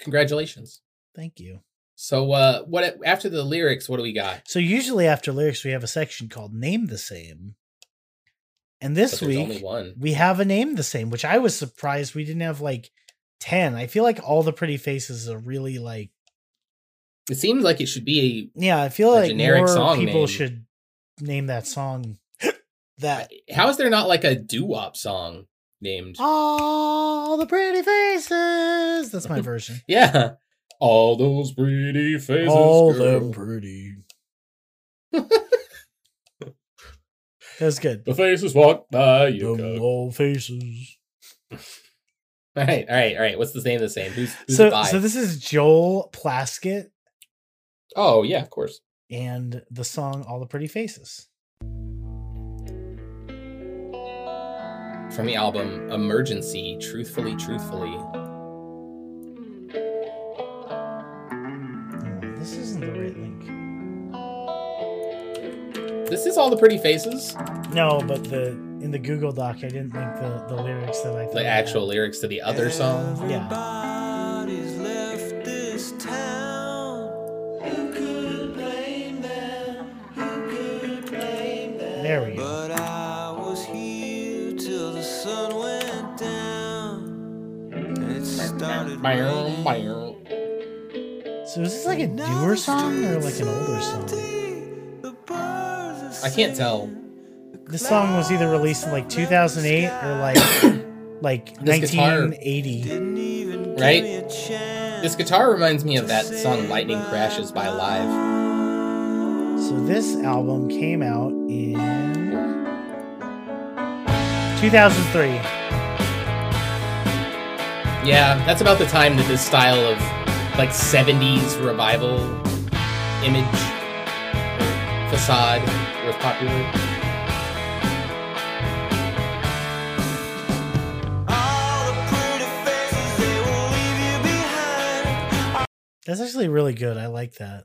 Speaker 2: Congratulations.
Speaker 1: Thank you.
Speaker 2: So, uh, what after the lyrics? What do we got?
Speaker 1: So usually after lyrics, we have a section called "Name the Same." And this week we have a name the same, which I was surprised we didn't have like 10. I feel like all the pretty faces are really like
Speaker 2: It seems like it should be
Speaker 1: a Yeah, I feel like generic more people name. should name that song that.
Speaker 2: How is there not like a doo-wop song named
Speaker 1: All the Pretty Faces? That's my version.
Speaker 2: yeah. All those pretty faces.
Speaker 1: All girl. them pretty. That's good.
Speaker 2: The faces walk by you.
Speaker 1: The faces. All
Speaker 2: right, all right, all right. What's the name of the same? Who's,
Speaker 1: who's
Speaker 2: so,
Speaker 1: so this is Joel Plaskett.
Speaker 2: Oh yeah, of course.
Speaker 1: And the song "All the Pretty Faces"
Speaker 2: from the album "Emergency." Truthfully, truthfully, This is all the pretty faces.
Speaker 1: No, but the in the Google Doc, I didn't link the, the lyrics that I thought.
Speaker 2: The actual lyrics to the other song.
Speaker 1: Yeah. There we go. So is this like a newer song or like an older song?
Speaker 2: I can't tell.
Speaker 1: This song was either released in like 2008 or like like 1980.
Speaker 2: right? This guitar reminds me of that song Lightning Crashes by Live.
Speaker 1: So this album came out in 2003.
Speaker 2: Yeah, that's about the time that this style of like 70s revival image was popular.
Speaker 1: That's actually really good. I like that.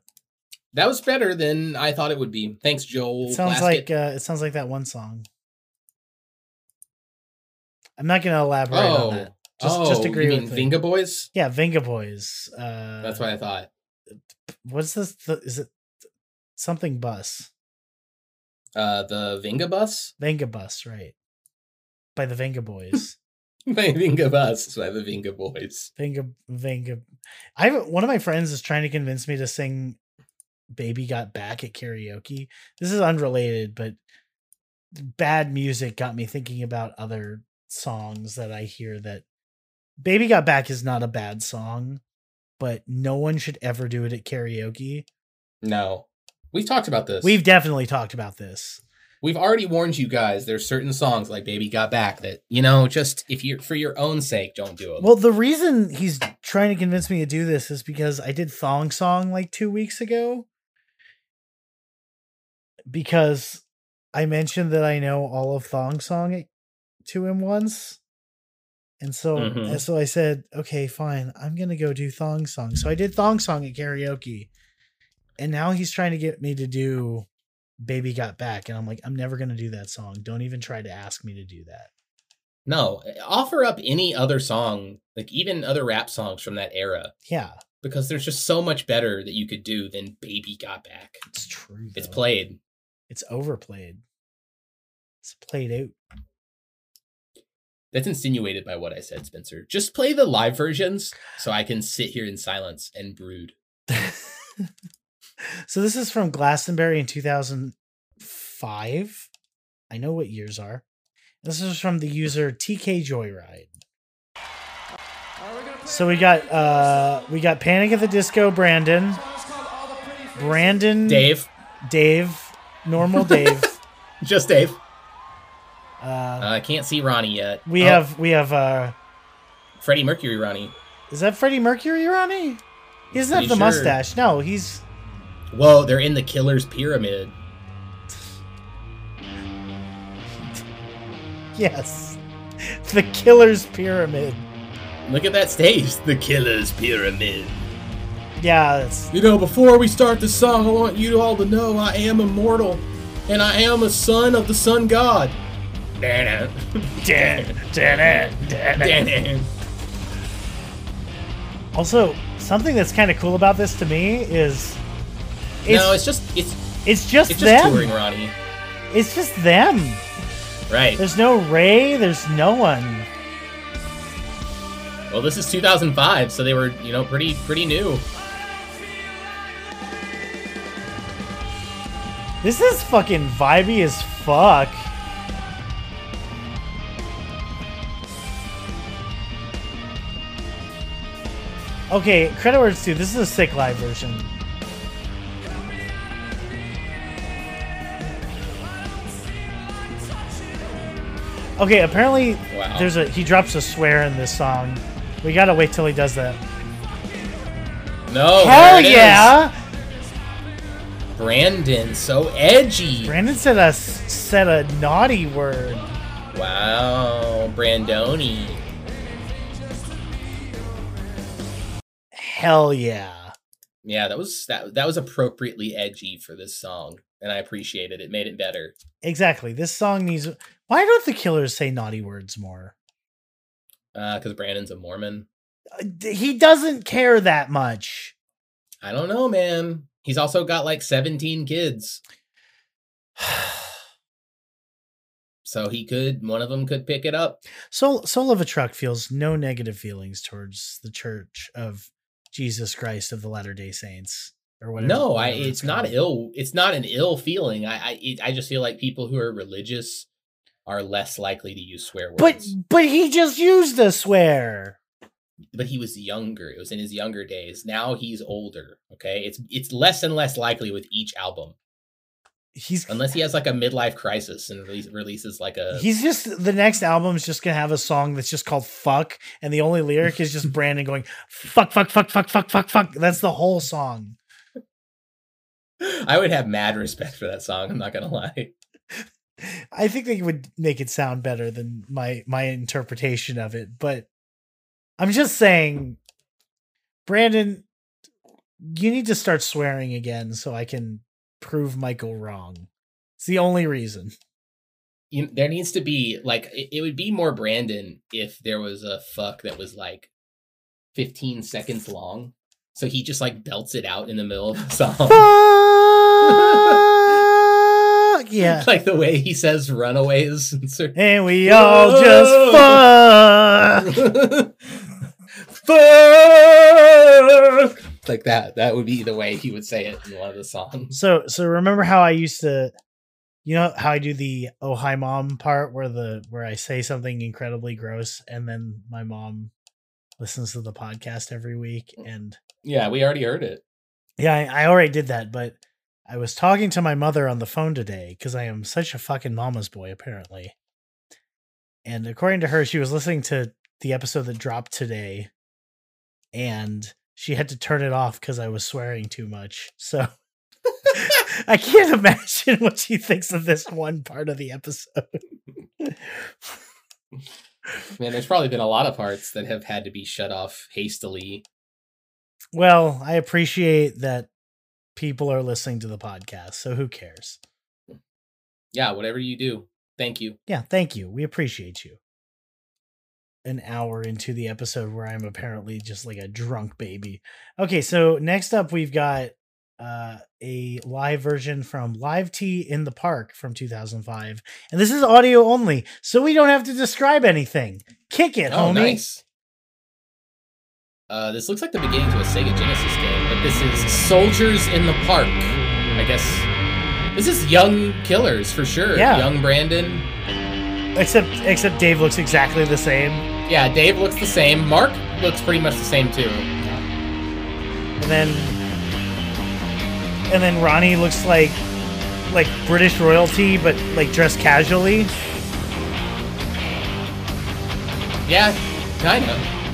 Speaker 2: That was better than I thought it would be. Thanks, Joel.
Speaker 1: It sounds like uh, it sounds like that one song. I'm not going to elaborate oh. on that. Oh. Just, oh, just agree you mean with
Speaker 2: Vinga me. Boys?
Speaker 1: Yeah, Venga Boys. Uh,
Speaker 2: That's what I thought.
Speaker 1: What's this? Th- is it something bus.
Speaker 2: Uh, the Venga bus.
Speaker 1: Venga bus, right? By the Venga boys.
Speaker 2: by Venga bus by the Venga boys.
Speaker 1: Venga, Venga. I have, one of my friends is trying to convince me to sing "Baby Got Back" at karaoke. This is unrelated, but bad music got me thinking about other songs that I hear that Baby Got Back is not a bad song, but no one should ever do it at karaoke.
Speaker 2: No. We've talked about this.
Speaker 1: We've definitely talked about this.
Speaker 2: We've already warned you guys. There's certain songs like "Baby Got Back" that you know, just if you're for your own sake, don't do it.
Speaker 1: Well, the reason he's trying to convince me to do this is because I did Thong Song like two weeks ago. Because I mentioned that I know all of Thong Song to him once. And so, mm-hmm. and so I said, okay, fine, I'm gonna go do Thong Song. So I did Thong Song at karaoke, and now he's trying to get me to do baby got back and i'm like i'm never going to do that song don't even try to ask me to do that
Speaker 2: no eh, offer up any other song like even other rap songs from that era
Speaker 1: yeah
Speaker 2: because there's just so much better that you could do than baby got back
Speaker 1: it's true though.
Speaker 2: it's played
Speaker 1: it's overplayed it's played out
Speaker 2: that's insinuated by what i said spencer just play the live versions so i can sit here in silence and brood
Speaker 1: so this is from Glastonbury in 2005. I know what years are. This is from the user TK Joyride. So we got uh we got Panic at the Disco Brandon. Brandon
Speaker 2: Dave.
Speaker 1: Dave. Normal Dave.
Speaker 2: Just Dave. Uh, uh, I can't see Ronnie yet.
Speaker 1: We oh. have we have uh
Speaker 2: Freddie Mercury Ronnie.
Speaker 1: Is that Freddie Mercury Ronnie? He doesn't have the sure. mustache. No, he's
Speaker 2: Whoa, they're in the killer's pyramid.
Speaker 1: yes. The killer's pyramid.
Speaker 2: Look at that stage. The killer's pyramid.
Speaker 1: Yeah.
Speaker 2: It's... You know, before we start the song, I want you all to know I am immortal and I am a son of the sun god. Dan
Speaker 1: Dan Dan Also, something that's kind of cool about this to me is
Speaker 2: it's, no, it's just it's it's
Speaker 1: just it's just them. touring Ronnie. It's just them.
Speaker 2: Right.
Speaker 1: There's no Ray. There's no one.
Speaker 2: Well, this is 2005, so they were you know pretty pretty new.
Speaker 1: This is fucking vibey as fuck. Okay, credit words too. This is a sick live version. Okay, apparently wow. there's a he drops a swear in this song. We gotta wait till he does that.
Speaker 2: No. Hell yeah! Is. Brandon, so edgy.
Speaker 1: Brandon said a said a naughty word.
Speaker 2: Wow, Brandoni.
Speaker 1: Hell yeah.
Speaker 2: Yeah, that was that that was appropriately edgy for this song, and I appreciated it. it made it better.
Speaker 1: Exactly. This song needs why don't the killers say naughty words more?
Speaker 2: Because uh, Brandon's a Mormon.
Speaker 1: Uh, he doesn't care that much.
Speaker 2: I don't know, man. He's also got like 17 kids. so he could one of them could pick it up.
Speaker 1: Soul Soul of a Truck feels no negative feelings towards the Church of Jesus Christ of the Latter Day Saints
Speaker 2: or whatever. No, I it's, it's not ill. It's not an ill feeling. I I, it, I just feel like people who are religious are less likely to use swear
Speaker 1: words. But but he just used a swear.
Speaker 2: But he was younger. It was in his younger days. Now he's older. Okay, it's it's less and less likely with each album. He's unless he has like a midlife crisis and re- releases like a.
Speaker 1: He's just the next album is just gonna have a song that's just called "fuck," and the only lyric is just Brandon going "fuck, fuck, fuck, fuck, fuck, fuck, fuck." That's the whole song.
Speaker 2: I would have mad respect for that song. I'm not gonna lie.
Speaker 1: I think they would make it sound better than my my interpretation of it, but I'm just saying, Brandon, you need to start swearing again so I can prove Michael wrong. It's the only reason.
Speaker 2: You, there needs to be like it, it would be more Brandon if there was a fuck that was like 15 seconds long. So he just like belts it out in the middle of the song. Fuck yeah. like the way he says runaways. and we all Whoa! just fuck. fuck. Like that. That would be the way he would say it in one of the songs.
Speaker 1: So, so remember how I used to, you know, how I do the "Oh hi mom" part where the where I say something incredibly gross and then my mom listens to the podcast every week and
Speaker 2: yeah, we already heard it.
Speaker 1: Yeah, I, I already did that, but I was talking to my mother on the phone today because I am such a fucking mama's boy, apparently. And according to her, she was listening to the episode that dropped today and she had to turn it off because I was swearing too much. So I can't imagine what she thinks of this one part of the episode.
Speaker 2: Man, there's probably been a lot of parts that have had to be shut off hastily.
Speaker 1: Well, I appreciate that people are listening to the podcast, so who cares?
Speaker 2: Yeah, whatever you do, thank you.
Speaker 1: Yeah, thank you. We appreciate you. An hour into the episode where I'm apparently just like a drunk baby. Okay, so next up we've got uh, a live version from Live T in the Park from 2005. And this is audio only, so we don't have to describe anything. Kick it, oh, homie. Nice.
Speaker 2: Uh, this looks like the beginning to a Sega Genesis game, but this is Soldiers in the Park. I guess this is young killers for sure. Yeah. Young Brandon.
Speaker 1: Except except Dave looks exactly the same.
Speaker 2: Yeah, Dave looks the same. Mark looks pretty much the same too. And
Speaker 1: then and then Ronnie looks like like British royalty, but like dressed casually.
Speaker 2: Yeah, kind of.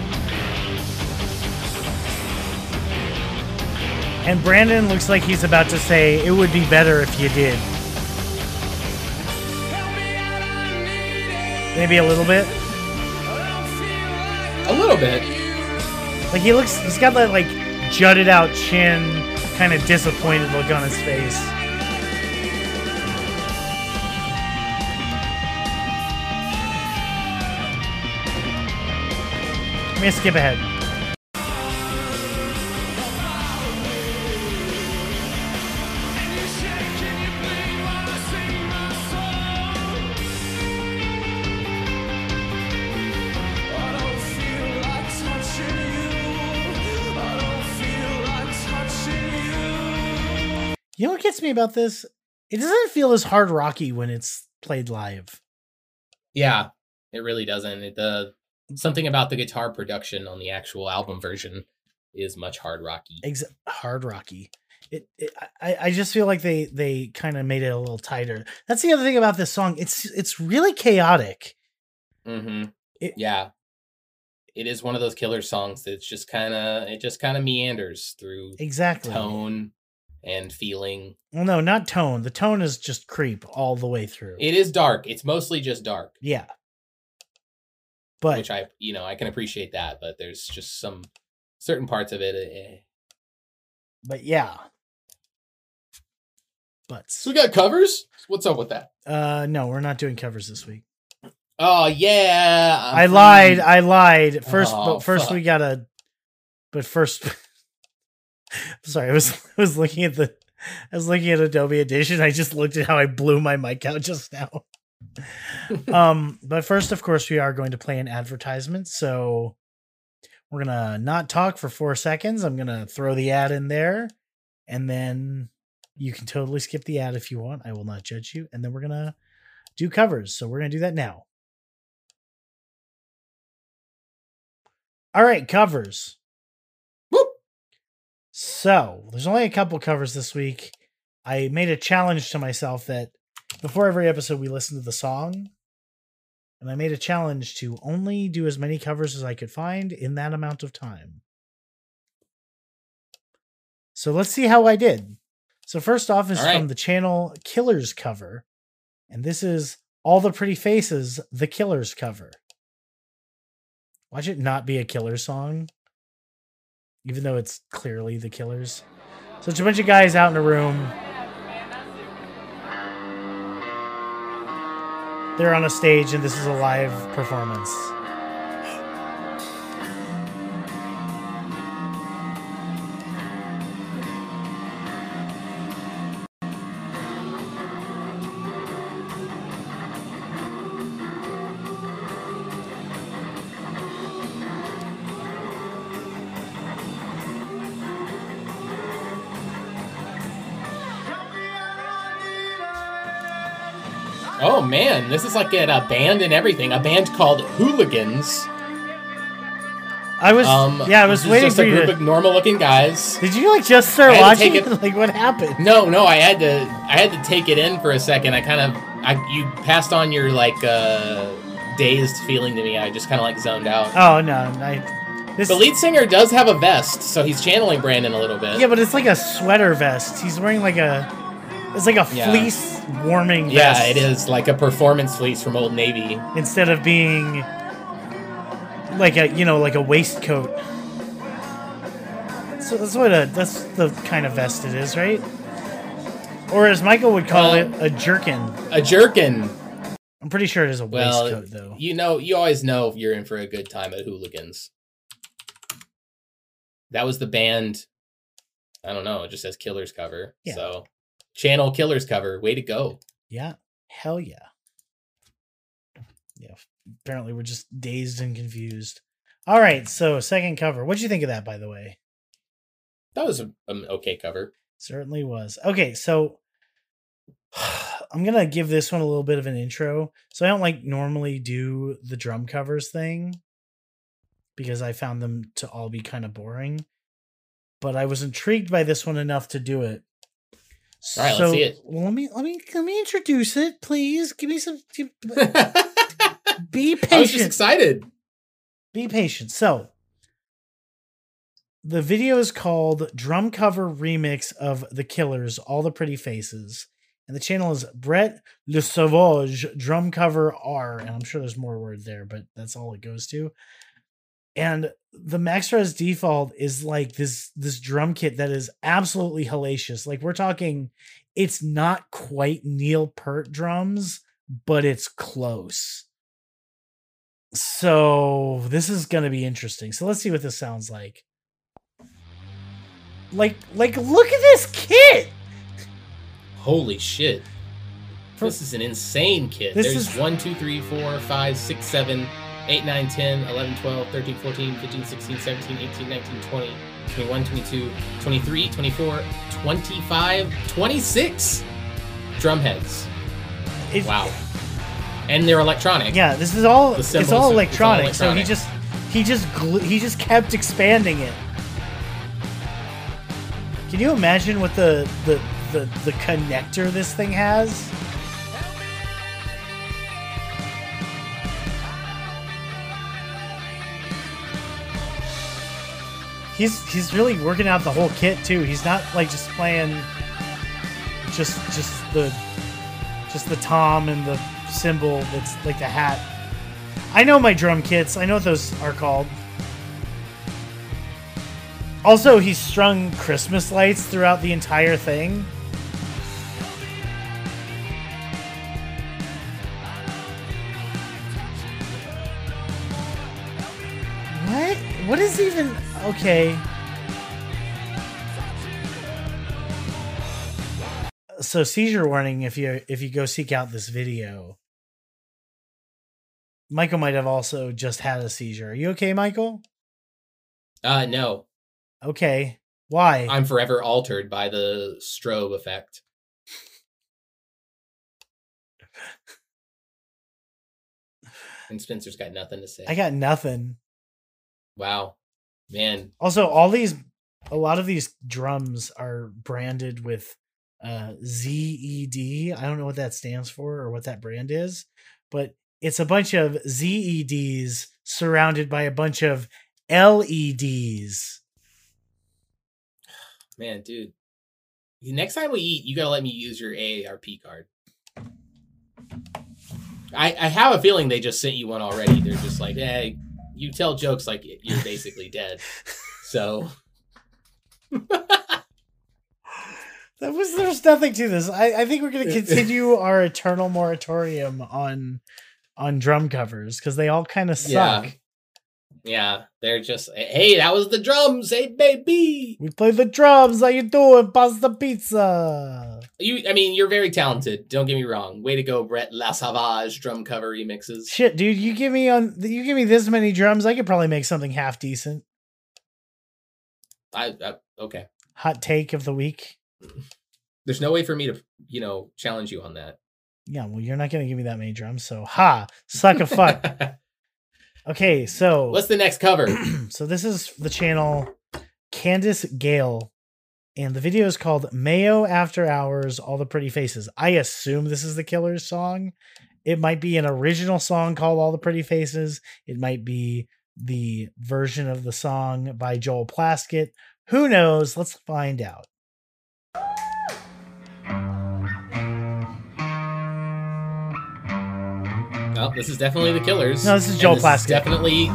Speaker 1: And Brandon looks like he's about to say, it would be better if you did. Maybe a little bit.
Speaker 2: A little bit.
Speaker 1: Like he looks, he's got that like jutted out chin, kind of disappointed look on his face. Let me skip ahead. me about this, it doesn't feel as hard rocky when it's played live.
Speaker 2: Yeah, it really doesn't. It, the something about the guitar production on the actual album version is much hard rocky.
Speaker 1: Ex- hard rocky. It, it, I, I just feel like they they kind of made it a little tighter. That's the other thing about this song. It's it's really chaotic.
Speaker 2: Mm-hmm. It, yeah. It is one of those killer songs that's just kind of it just kind of meanders through
Speaker 1: exactly
Speaker 2: tone and feeling.
Speaker 1: Well, no, not tone. The tone is just creep all the way through.
Speaker 2: It is dark. It's mostly just dark.
Speaker 1: Yeah.
Speaker 2: But which I, you know, I can appreciate that, but there's just some certain parts of it. Eh. eh.
Speaker 1: But yeah.
Speaker 2: But so we got covers. What's up with that?
Speaker 1: Uh, no, we're not doing covers this week.
Speaker 2: Oh yeah,
Speaker 1: I'm i lied. Um, I lied. First, oh, but first fuck. we gotta. But first, Sorry, I was I was looking at the I was looking at Adobe Audition. I just looked at how I blew my mic out just now. um, but first, of course, we are going to play an advertisement. So we're gonna not talk for four seconds. I'm gonna throw the ad in there, and then you can totally skip the ad if you want. I will not judge you. And then we're gonna do covers. So we're gonna do that now. All right, covers. So there's only a couple covers this week. I made a challenge to myself that before every episode we listen to the song, and I made a challenge to only do as many covers as I could find in that amount of time. So let's see how I did. So first off is right. from the channel Killers cover, and this is All the Pretty Faces, the Killers cover. Watch it not be a killer song even though it's clearly the killers. So it's a bunch of guys out in a room. They're on a stage, and this is a live performance.
Speaker 2: man, this is like a band and everything. A band called Hooligans.
Speaker 1: I was um, yeah, I was waiting just for a group to... of
Speaker 2: normal-looking guys.
Speaker 1: Did you like just start watching? It... Like what happened?
Speaker 2: No, no, I had to I had to take it in for a second. I kind of I you passed on your like uh dazed feeling to me. I just kind of like zoned out.
Speaker 1: Oh no,
Speaker 2: I. This... The lead singer does have a vest, so he's channeling Brandon a little bit.
Speaker 1: Yeah, but it's like a sweater vest. He's wearing like a it's like a yeah. fleece warming vest. Yeah,
Speaker 2: it is like a performance fleece from Old Navy.
Speaker 1: Instead of being like a you know like a waistcoat. So that's what a that's the kind of vest it is, right? Or as Michael would call uh, it, a jerkin.
Speaker 2: A jerkin.
Speaker 1: I'm pretty sure it is a well, waistcoat, though.
Speaker 2: You know, you always know you're in for a good time at Hooligans. That was the band. I don't know. It just says Killers cover. Yeah. So Channel Killers cover. Way to go.
Speaker 1: Yeah. Hell yeah. Yeah. Apparently we're just dazed and confused. All right. So second cover. What'd you think of that, by the way?
Speaker 2: That was an um, okay cover.
Speaker 1: Certainly was. Okay. So I'm going to give this one a little bit of an intro. So I don't like normally do the drum covers thing because I found them to all be kind of boring. But I was intrigued by this one enough to do it all right, so, let's see it. Well, let me let me let me introduce it, please. Give me some. Give, be patient. I was just
Speaker 2: excited.
Speaker 1: Be patient. So, the video is called "Drum Cover Remix of The Killers: All the Pretty Faces," and the channel is Brett Le Sauvage Drum Cover R. And I'm sure there's more word there, but that's all it goes to and the Maxres default is like this this drum kit that is absolutely hellacious. Like we're talking, it's not quite Neil Peart drums, but it's close. So this is gonna be interesting. So let's see what this sounds like. Like, like, look at this kit!
Speaker 2: Holy shit! this is an insane kit. There's is, one, two, three, four, five, six, seven 8, 9, 10, 11, 12, 13, 14, 15, 16, 17, 18, 19, 20, 21, 22, 23, 24, 25, 26 drumheads. It's, wow. And they're electronic.
Speaker 1: Yeah, this is all it's all, it's all electronic. So he just he just gl- he just kept expanding it. Can you imagine what the the the, the connector this thing has? he's he's really working out the whole kit too. He's not like just playing just just the just the tom and the cymbal that's like the hat. I know my drum kits. I know what those are called. Also, he strung Christmas lights throughout the entire thing. What? What is even okay. So seizure warning if you if you go seek out this video. Michael might have also just had a seizure. Are you okay, Michael?
Speaker 2: Uh no.
Speaker 1: Okay. Why?
Speaker 2: I'm forever altered by the strobe effect. and Spencer's got nothing to say.
Speaker 1: I got nothing.
Speaker 2: Wow man.
Speaker 1: Also, all these, a lot of these drums are branded with uh, ZED. I don't know what that stands for or what that brand is, but it's a bunch of ZEDs surrounded by a bunch of LEDs.
Speaker 2: Man, dude. The next time we eat, you gotta let me use your AARP card. I, I have a feeling they just sent you one already. They're just like, hey, you tell jokes like you're basically dead. So that
Speaker 1: was there's nothing to this. I, I think we're gonna continue our eternal moratorium on on drum covers because they all kind of suck. Yeah.
Speaker 2: Yeah, they're just hey, that was the drums, hey eh, baby.
Speaker 1: We play the drums. How you doing, pasta pizza?
Speaker 2: You, I mean, you're very talented. Don't get me wrong. Way to go, Brett La Savage drum cover remixes.
Speaker 1: Shit, dude, you give me on you give me this many drums, I could probably make something half decent.
Speaker 2: I, I okay.
Speaker 1: Hot take of the week.
Speaker 2: There's no way for me to you know challenge you on that.
Speaker 1: Yeah, well, you're not gonna give me that many drums, so ha, suck a fuck. Okay, so
Speaker 2: what's the next cover?
Speaker 1: so this is the channel Candace Gale, and the video is called "Mayo After Hours." All the pretty faces. I assume this is the Killers' song. It might be an original song called "All the Pretty Faces." It might be the version of the song by Joel Plaskett. Who knows? Let's find out.
Speaker 2: Well, this is definitely The Killers.
Speaker 1: No, this is Joel Plaskett.
Speaker 2: definitely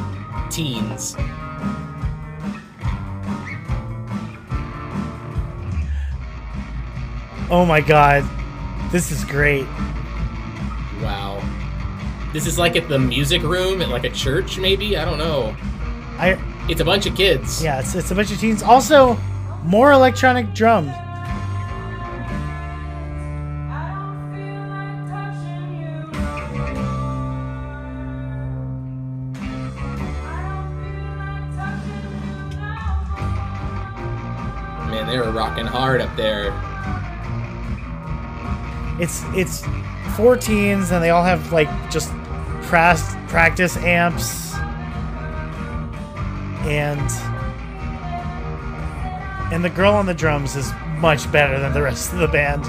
Speaker 2: teens.
Speaker 1: Oh my god. This is great.
Speaker 2: Wow. This is like at the music room at like a church maybe? I don't know.
Speaker 1: I
Speaker 2: it's a bunch of kids.
Speaker 1: Yeah, it's, it's a bunch of teens. Also, more electronic drums.
Speaker 2: they were rocking hard up there.
Speaker 1: It's it's four teens, and they all have like just pras- practice amps, and and the girl on the drums is much better than the rest of the band.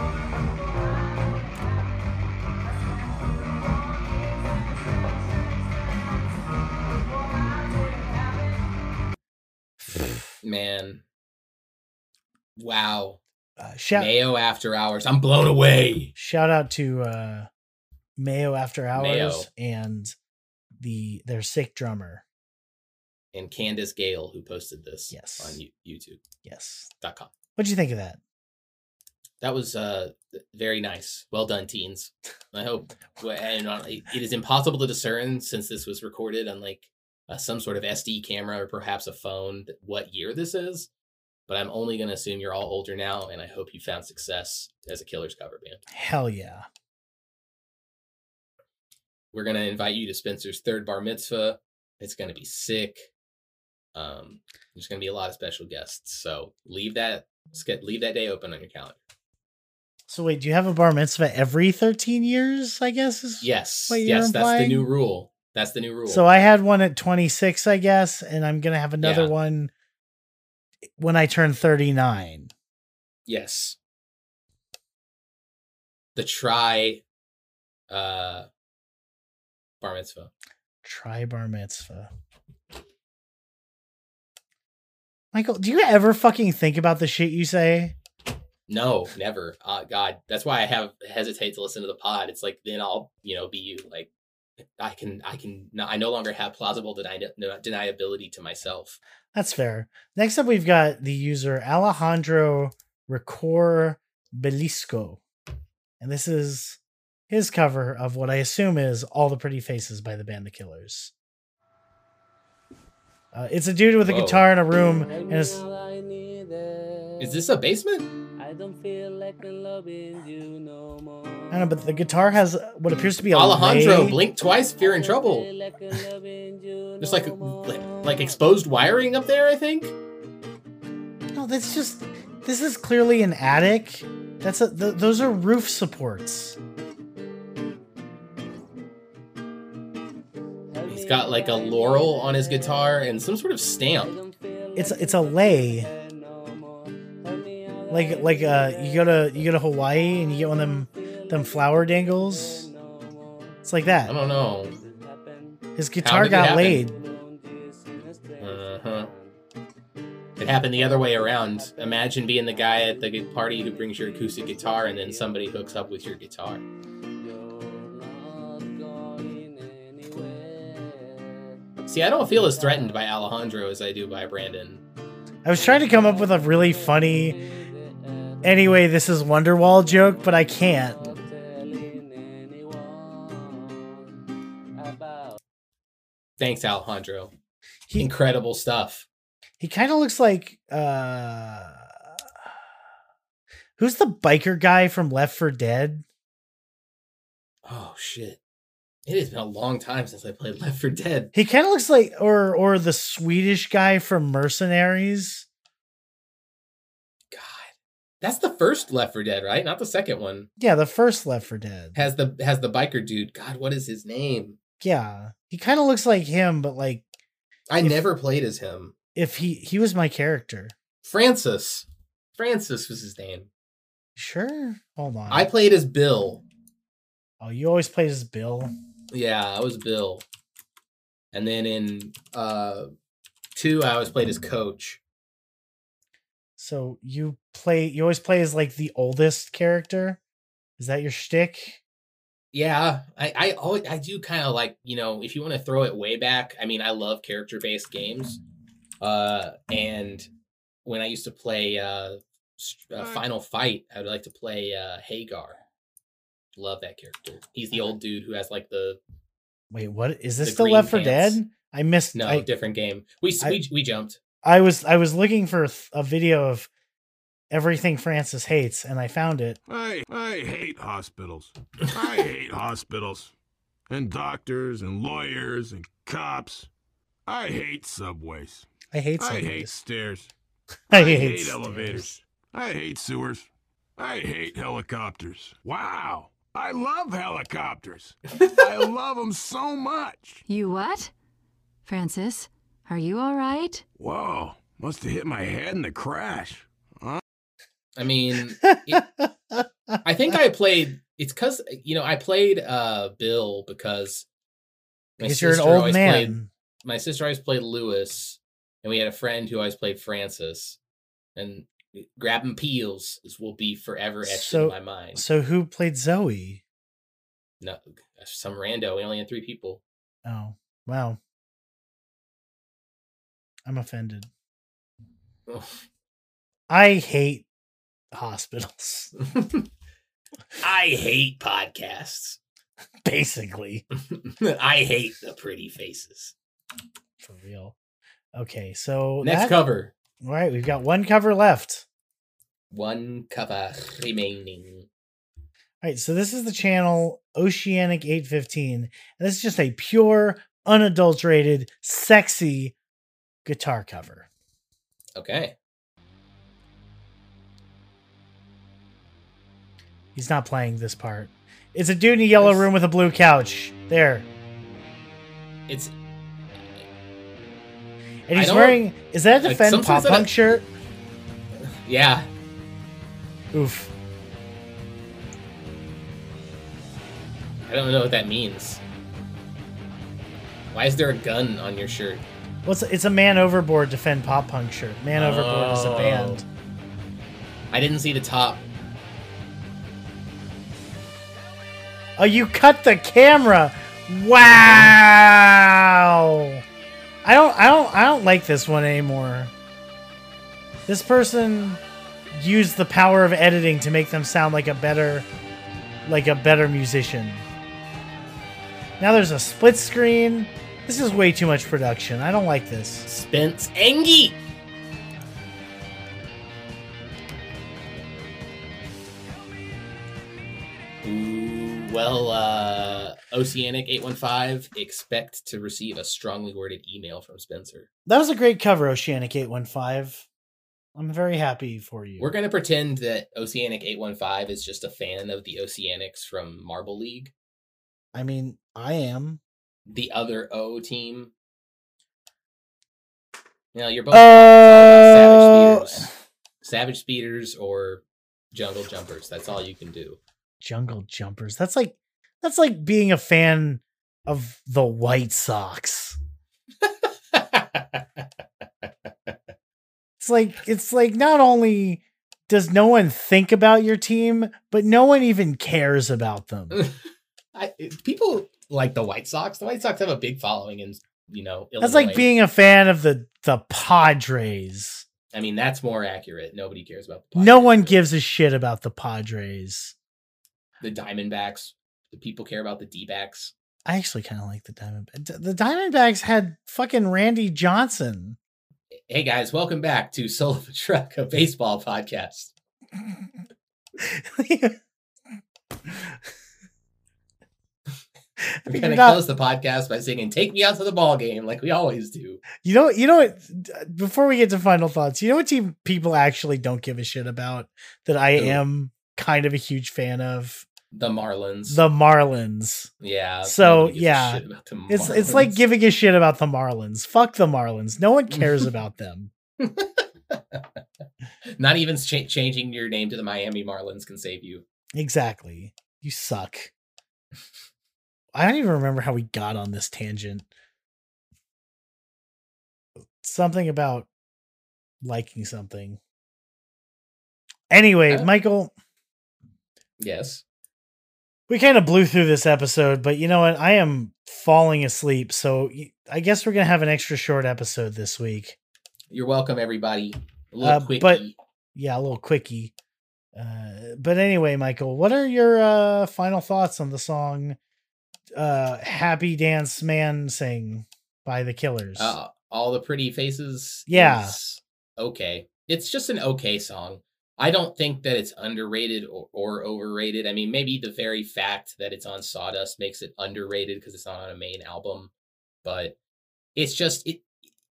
Speaker 2: shout Mayo After Hours. I'm blown away.
Speaker 1: Shout out to uh, Mayo After Hours Mayo. and the their sick drummer
Speaker 2: and Candace Gale who posted this yes. on YouTube.
Speaker 1: Yes.
Speaker 2: dot com.
Speaker 1: what do you think of that?
Speaker 2: That was uh, very nice. Well done, teens. I hope. and it is impossible to discern since this was recorded on like uh, some sort of SD camera or perhaps a phone what year this is but I'm only going to assume you're all older now, and I hope you found success as a Killers cover band.
Speaker 1: Hell yeah.
Speaker 2: We're going to invite you to Spencer's third bar mitzvah. It's going to be sick. Um, there's going to be a lot of special guests. So leave that leave that day open on your calendar.
Speaker 1: So wait, do you have a bar mitzvah every 13 years? I guess is
Speaker 2: yes, yes, that's the new rule. That's the new rule.
Speaker 1: So I had one at 26, I guess, and I'm gonna have another yeah. one when I turn 39.
Speaker 2: Yes. The try uh bar mitzvah.
Speaker 1: Try bar mitzvah. Michael, do you ever fucking think about the shit you say?
Speaker 2: No, never. Uh, God, that's why I have hesitate to listen to the pod. It's like then I'll you know be you. Like I can I can I no longer have plausible deni- deniability to myself.
Speaker 1: That's fair. Next up, we've got the user Alejandro Recor Belisco. And this is his cover of what I assume is All the Pretty Faces by the band The Killers. Uh, it's a dude with a Whoa. guitar in a room. And is
Speaker 2: this a basement?
Speaker 1: I don't
Speaker 2: feel like
Speaker 1: loving you no more. I don't know, but the guitar has what appears to be
Speaker 2: Alejandro way... blink twice, fear and trouble. There's like, like like exposed wiring up there, I think.
Speaker 1: No, that's just this is clearly an attic. That's a th- those are roof supports.
Speaker 2: He's got like a laurel on his guitar and some sort of stamp.
Speaker 1: It's it's a lay like like uh you go to you go to Hawaii and you get one of them them flower dangles. It's like that.
Speaker 2: I don't know.
Speaker 1: His guitar got laid.
Speaker 2: Uh-huh. It happened the other way around. Imagine being the guy at the party who brings your acoustic guitar and then somebody hooks up with your guitar. See, I don't feel as threatened by Alejandro as I do by Brandon.
Speaker 1: I was trying to come up with a really funny Anyway, this is Wonderwall joke, but I can't.
Speaker 2: Thanks, Alejandro. He, Incredible stuff.
Speaker 1: He kind of looks like uh Who's the biker guy from Left for Dead?
Speaker 2: Oh shit. It has been a long time since I played Left for Dead.
Speaker 1: He kind of looks like or or the Swedish guy from Mercenaries.
Speaker 2: That's the first Left for Dead, right? Not the second one.
Speaker 1: Yeah, the first Left for Dead
Speaker 2: has the has the biker dude. God, what is his name?
Speaker 1: Yeah, he kind of looks like him, but like
Speaker 2: I if, never played as him.
Speaker 1: If he he was my character,
Speaker 2: Francis. Francis was his name.
Speaker 1: Sure. Hold on.
Speaker 2: I played as Bill.
Speaker 1: Oh, you always played as Bill.
Speaker 2: Yeah, I was Bill. And then in uh two, I always played as Coach.
Speaker 1: So you play you always play as like the oldest character. Is that your shtick?
Speaker 2: Yeah, I I always, I do kind of like you know if you want to throw it way back. I mean, I love character based games, uh, and when I used to play uh, uh Final Fight, I would like to play uh, Haggar. Love that character. He's the uh-huh. old dude who has like the.
Speaker 1: Wait, what is this? The Left for Dead? I missed.
Speaker 2: No,
Speaker 1: I,
Speaker 2: different game. We, I, we we jumped.
Speaker 1: I was I was looking for a video of everything Francis hates, and I found it.
Speaker 3: I, I hate hospitals. I hate hospitals. And doctors and lawyers and cops. I hate subways.
Speaker 1: I hate
Speaker 3: subways. I hate stairs.
Speaker 1: I, I hate,
Speaker 3: hate elevators. I hate sewers. I hate helicopters. Wow. I love helicopters. I love them so much.
Speaker 4: You what? Francis, are you all right?
Speaker 3: Whoa. Must have hit my head in the crash.
Speaker 2: I mean, it, I think I played. It's because you know I played uh, Bill because
Speaker 1: my because sister always man.
Speaker 2: Played, my sister always played Louis, and we had a friend who always played Francis, and grabbing peels will be forever etched so, in my mind.
Speaker 1: So who played Zoe?
Speaker 2: No, some rando. We only had three people.
Speaker 1: Oh wow, I'm offended. I hate hospitals.
Speaker 2: I hate podcasts.
Speaker 1: Basically,
Speaker 2: I hate the pretty faces.
Speaker 1: For real. Okay, so
Speaker 2: next that, cover.
Speaker 1: All right, we've got one cover left.
Speaker 2: One cover remaining.
Speaker 1: All right, so this is the channel Oceanic 815. And this is just a pure, unadulterated, sexy guitar cover.
Speaker 2: Okay.
Speaker 1: He's not playing this part. It's a dude in a yellow room with a blue couch. There.
Speaker 2: It's.
Speaker 1: And he's wearing. Is that a defend like pop punk shirt?
Speaker 2: Yeah.
Speaker 1: Oof.
Speaker 2: I don't know what that means. Why is there a gun on your shirt?
Speaker 1: Well, it's, it's a Man Overboard Defend Pop Punk shirt. Man oh. Overboard is a oh. band.
Speaker 2: I didn't see the top.
Speaker 1: Oh, you cut the camera. Wow. I don't I don't I don't like this one anymore. This person used the power of editing to make them sound like a better like a better musician. Now there's a split screen. This is way too much production. I don't like this.
Speaker 2: Spence Engie. Ooh well, uh, Oceanic815, expect to receive a strongly worded email from Spencer.
Speaker 1: That was a great cover, Oceanic815. I'm very happy for you.
Speaker 2: We're going to pretend that Oceanic815 is just a fan of the Oceanics from Marble League.
Speaker 1: I mean, I am.
Speaker 2: The other O team. Now you're both uh... savage speeders. Savage speeders or jungle jumpers. That's all you can do.
Speaker 1: Jungle Jumpers. That's like that's like being a fan of the White Sox. it's like it's like not only does no one think about your team, but no one even cares about them.
Speaker 2: I, people like the White Sox. The White Sox have a big following in you know. Illinois.
Speaker 1: That's like being a fan of the the Padres.
Speaker 2: I mean, that's more accurate. Nobody cares about.
Speaker 1: no one gives a shit about the Padres
Speaker 2: the Diamondbacks. Do people care about the D backs?
Speaker 1: I actually kind of like the Diamondbacks. The Diamondbacks had fucking Randy Johnson.
Speaker 2: Hey guys, welcome back to Soul of a Truck, a baseball podcast. I We're gonna close the podcast by singing "Take Me Out to the Ball Game" like we always do.
Speaker 1: You know, you know Before we get to final thoughts, you know what team people actually don't give a shit about that I Ooh. am kind of a huge fan of.
Speaker 2: The Marlins.
Speaker 1: The Marlins.
Speaker 2: Yeah.
Speaker 1: So yeah, it's it's like giving a shit about the Marlins. Fuck the Marlins. No one cares about them.
Speaker 2: Not even ch- changing your name to the Miami Marlins can save you.
Speaker 1: Exactly. You suck. I don't even remember how we got on this tangent. Something about liking something. Anyway, uh, Michael.
Speaker 2: Yes
Speaker 1: we kind of blew through this episode, but you know what? I am falling asleep, so I guess we're gonna have an extra short episode this week.
Speaker 2: You're welcome, everybody.
Speaker 1: A little uh, quickie, but yeah, a little quickie. Uh, but anyway, Michael, what are your uh, final thoughts on the song uh, "Happy Dance Man Sing" by the Killers?
Speaker 2: Uh, all the pretty faces.
Speaker 1: Yeah.
Speaker 2: Okay, it's just an okay song. I don't think that it's underrated or, or overrated. I mean, maybe the very fact that it's on Sawdust makes it underrated because it's not on a main album, but it's just it.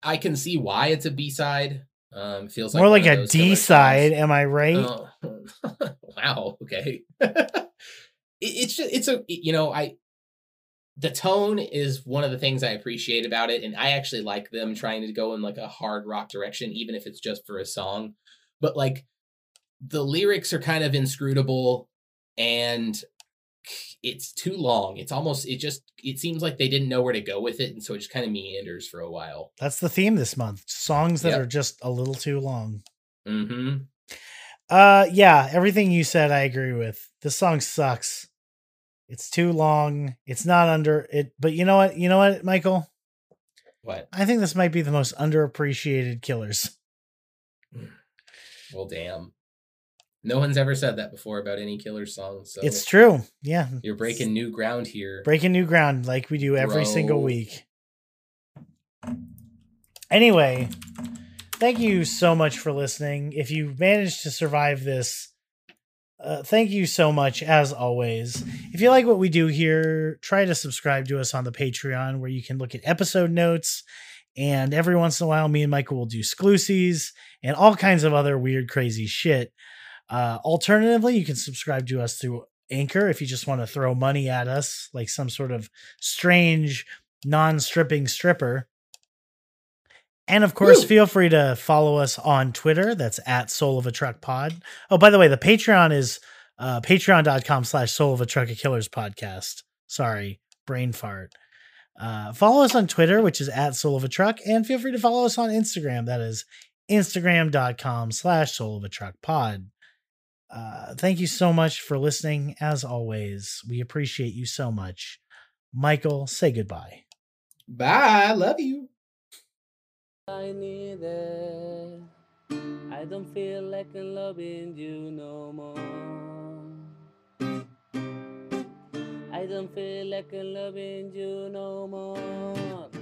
Speaker 2: I can see why it's a B side. Um, feels
Speaker 1: like more like
Speaker 2: a D
Speaker 1: side. Am I right? Oh,
Speaker 2: wow. Okay. it, it's just it's a you know I the tone is one of the things I appreciate about it, and I actually like them trying to go in like a hard rock direction, even if it's just for a song. But like the lyrics are kind of inscrutable and it's too long. It's almost it just it seems like they didn't know where to go with it, and so it just kind of meanders for a while.
Speaker 1: That's the theme this month: songs that yep. are just a little too long.
Speaker 2: Hmm.
Speaker 1: Uh, yeah, everything you said, I agree with. The song sucks. It's too long. It's not under it, but you know what? You know what, Michael?
Speaker 2: What?
Speaker 1: I think this might be the most underappreciated Killers.
Speaker 2: Mm. Well, damn. No one's ever said that before about any killer song. So
Speaker 1: it's true. Yeah.
Speaker 2: You're breaking new ground here.
Speaker 1: Breaking new ground like we do every Bro. single week. Anyway, thank you so much for listening. If you managed to survive this, uh, thank you so much as always. If you like what we do here, try to subscribe to us on the Patreon where you can look at episode notes. And every once in a while, me and Michael will do sclusies and all kinds of other weird, crazy shit. Uh, alternatively, you can subscribe to us through Anchor if you just want to throw money at us, like some sort of strange non stripping stripper. And of course, Woo. feel free to follow us on Twitter. That's at Soul of a Truck Pod. Oh, by the way, the Patreon is uh, patreon.com slash Soul of a Truck of Killers podcast. Sorry, brain fart. Uh, follow us on Twitter, which is at Soul of a Truck, and feel free to follow us on Instagram. That is Instagram.com slash Soul of a Truck Pod. Uh, thank you so much for listening. As always, we appreciate you so much. Michael, say goodbye.
Speaker 2: Bye. I love you.
Speaker 5: I need it. I don't feel like I'm loving you no more. I don't feel like I'm loving you no more.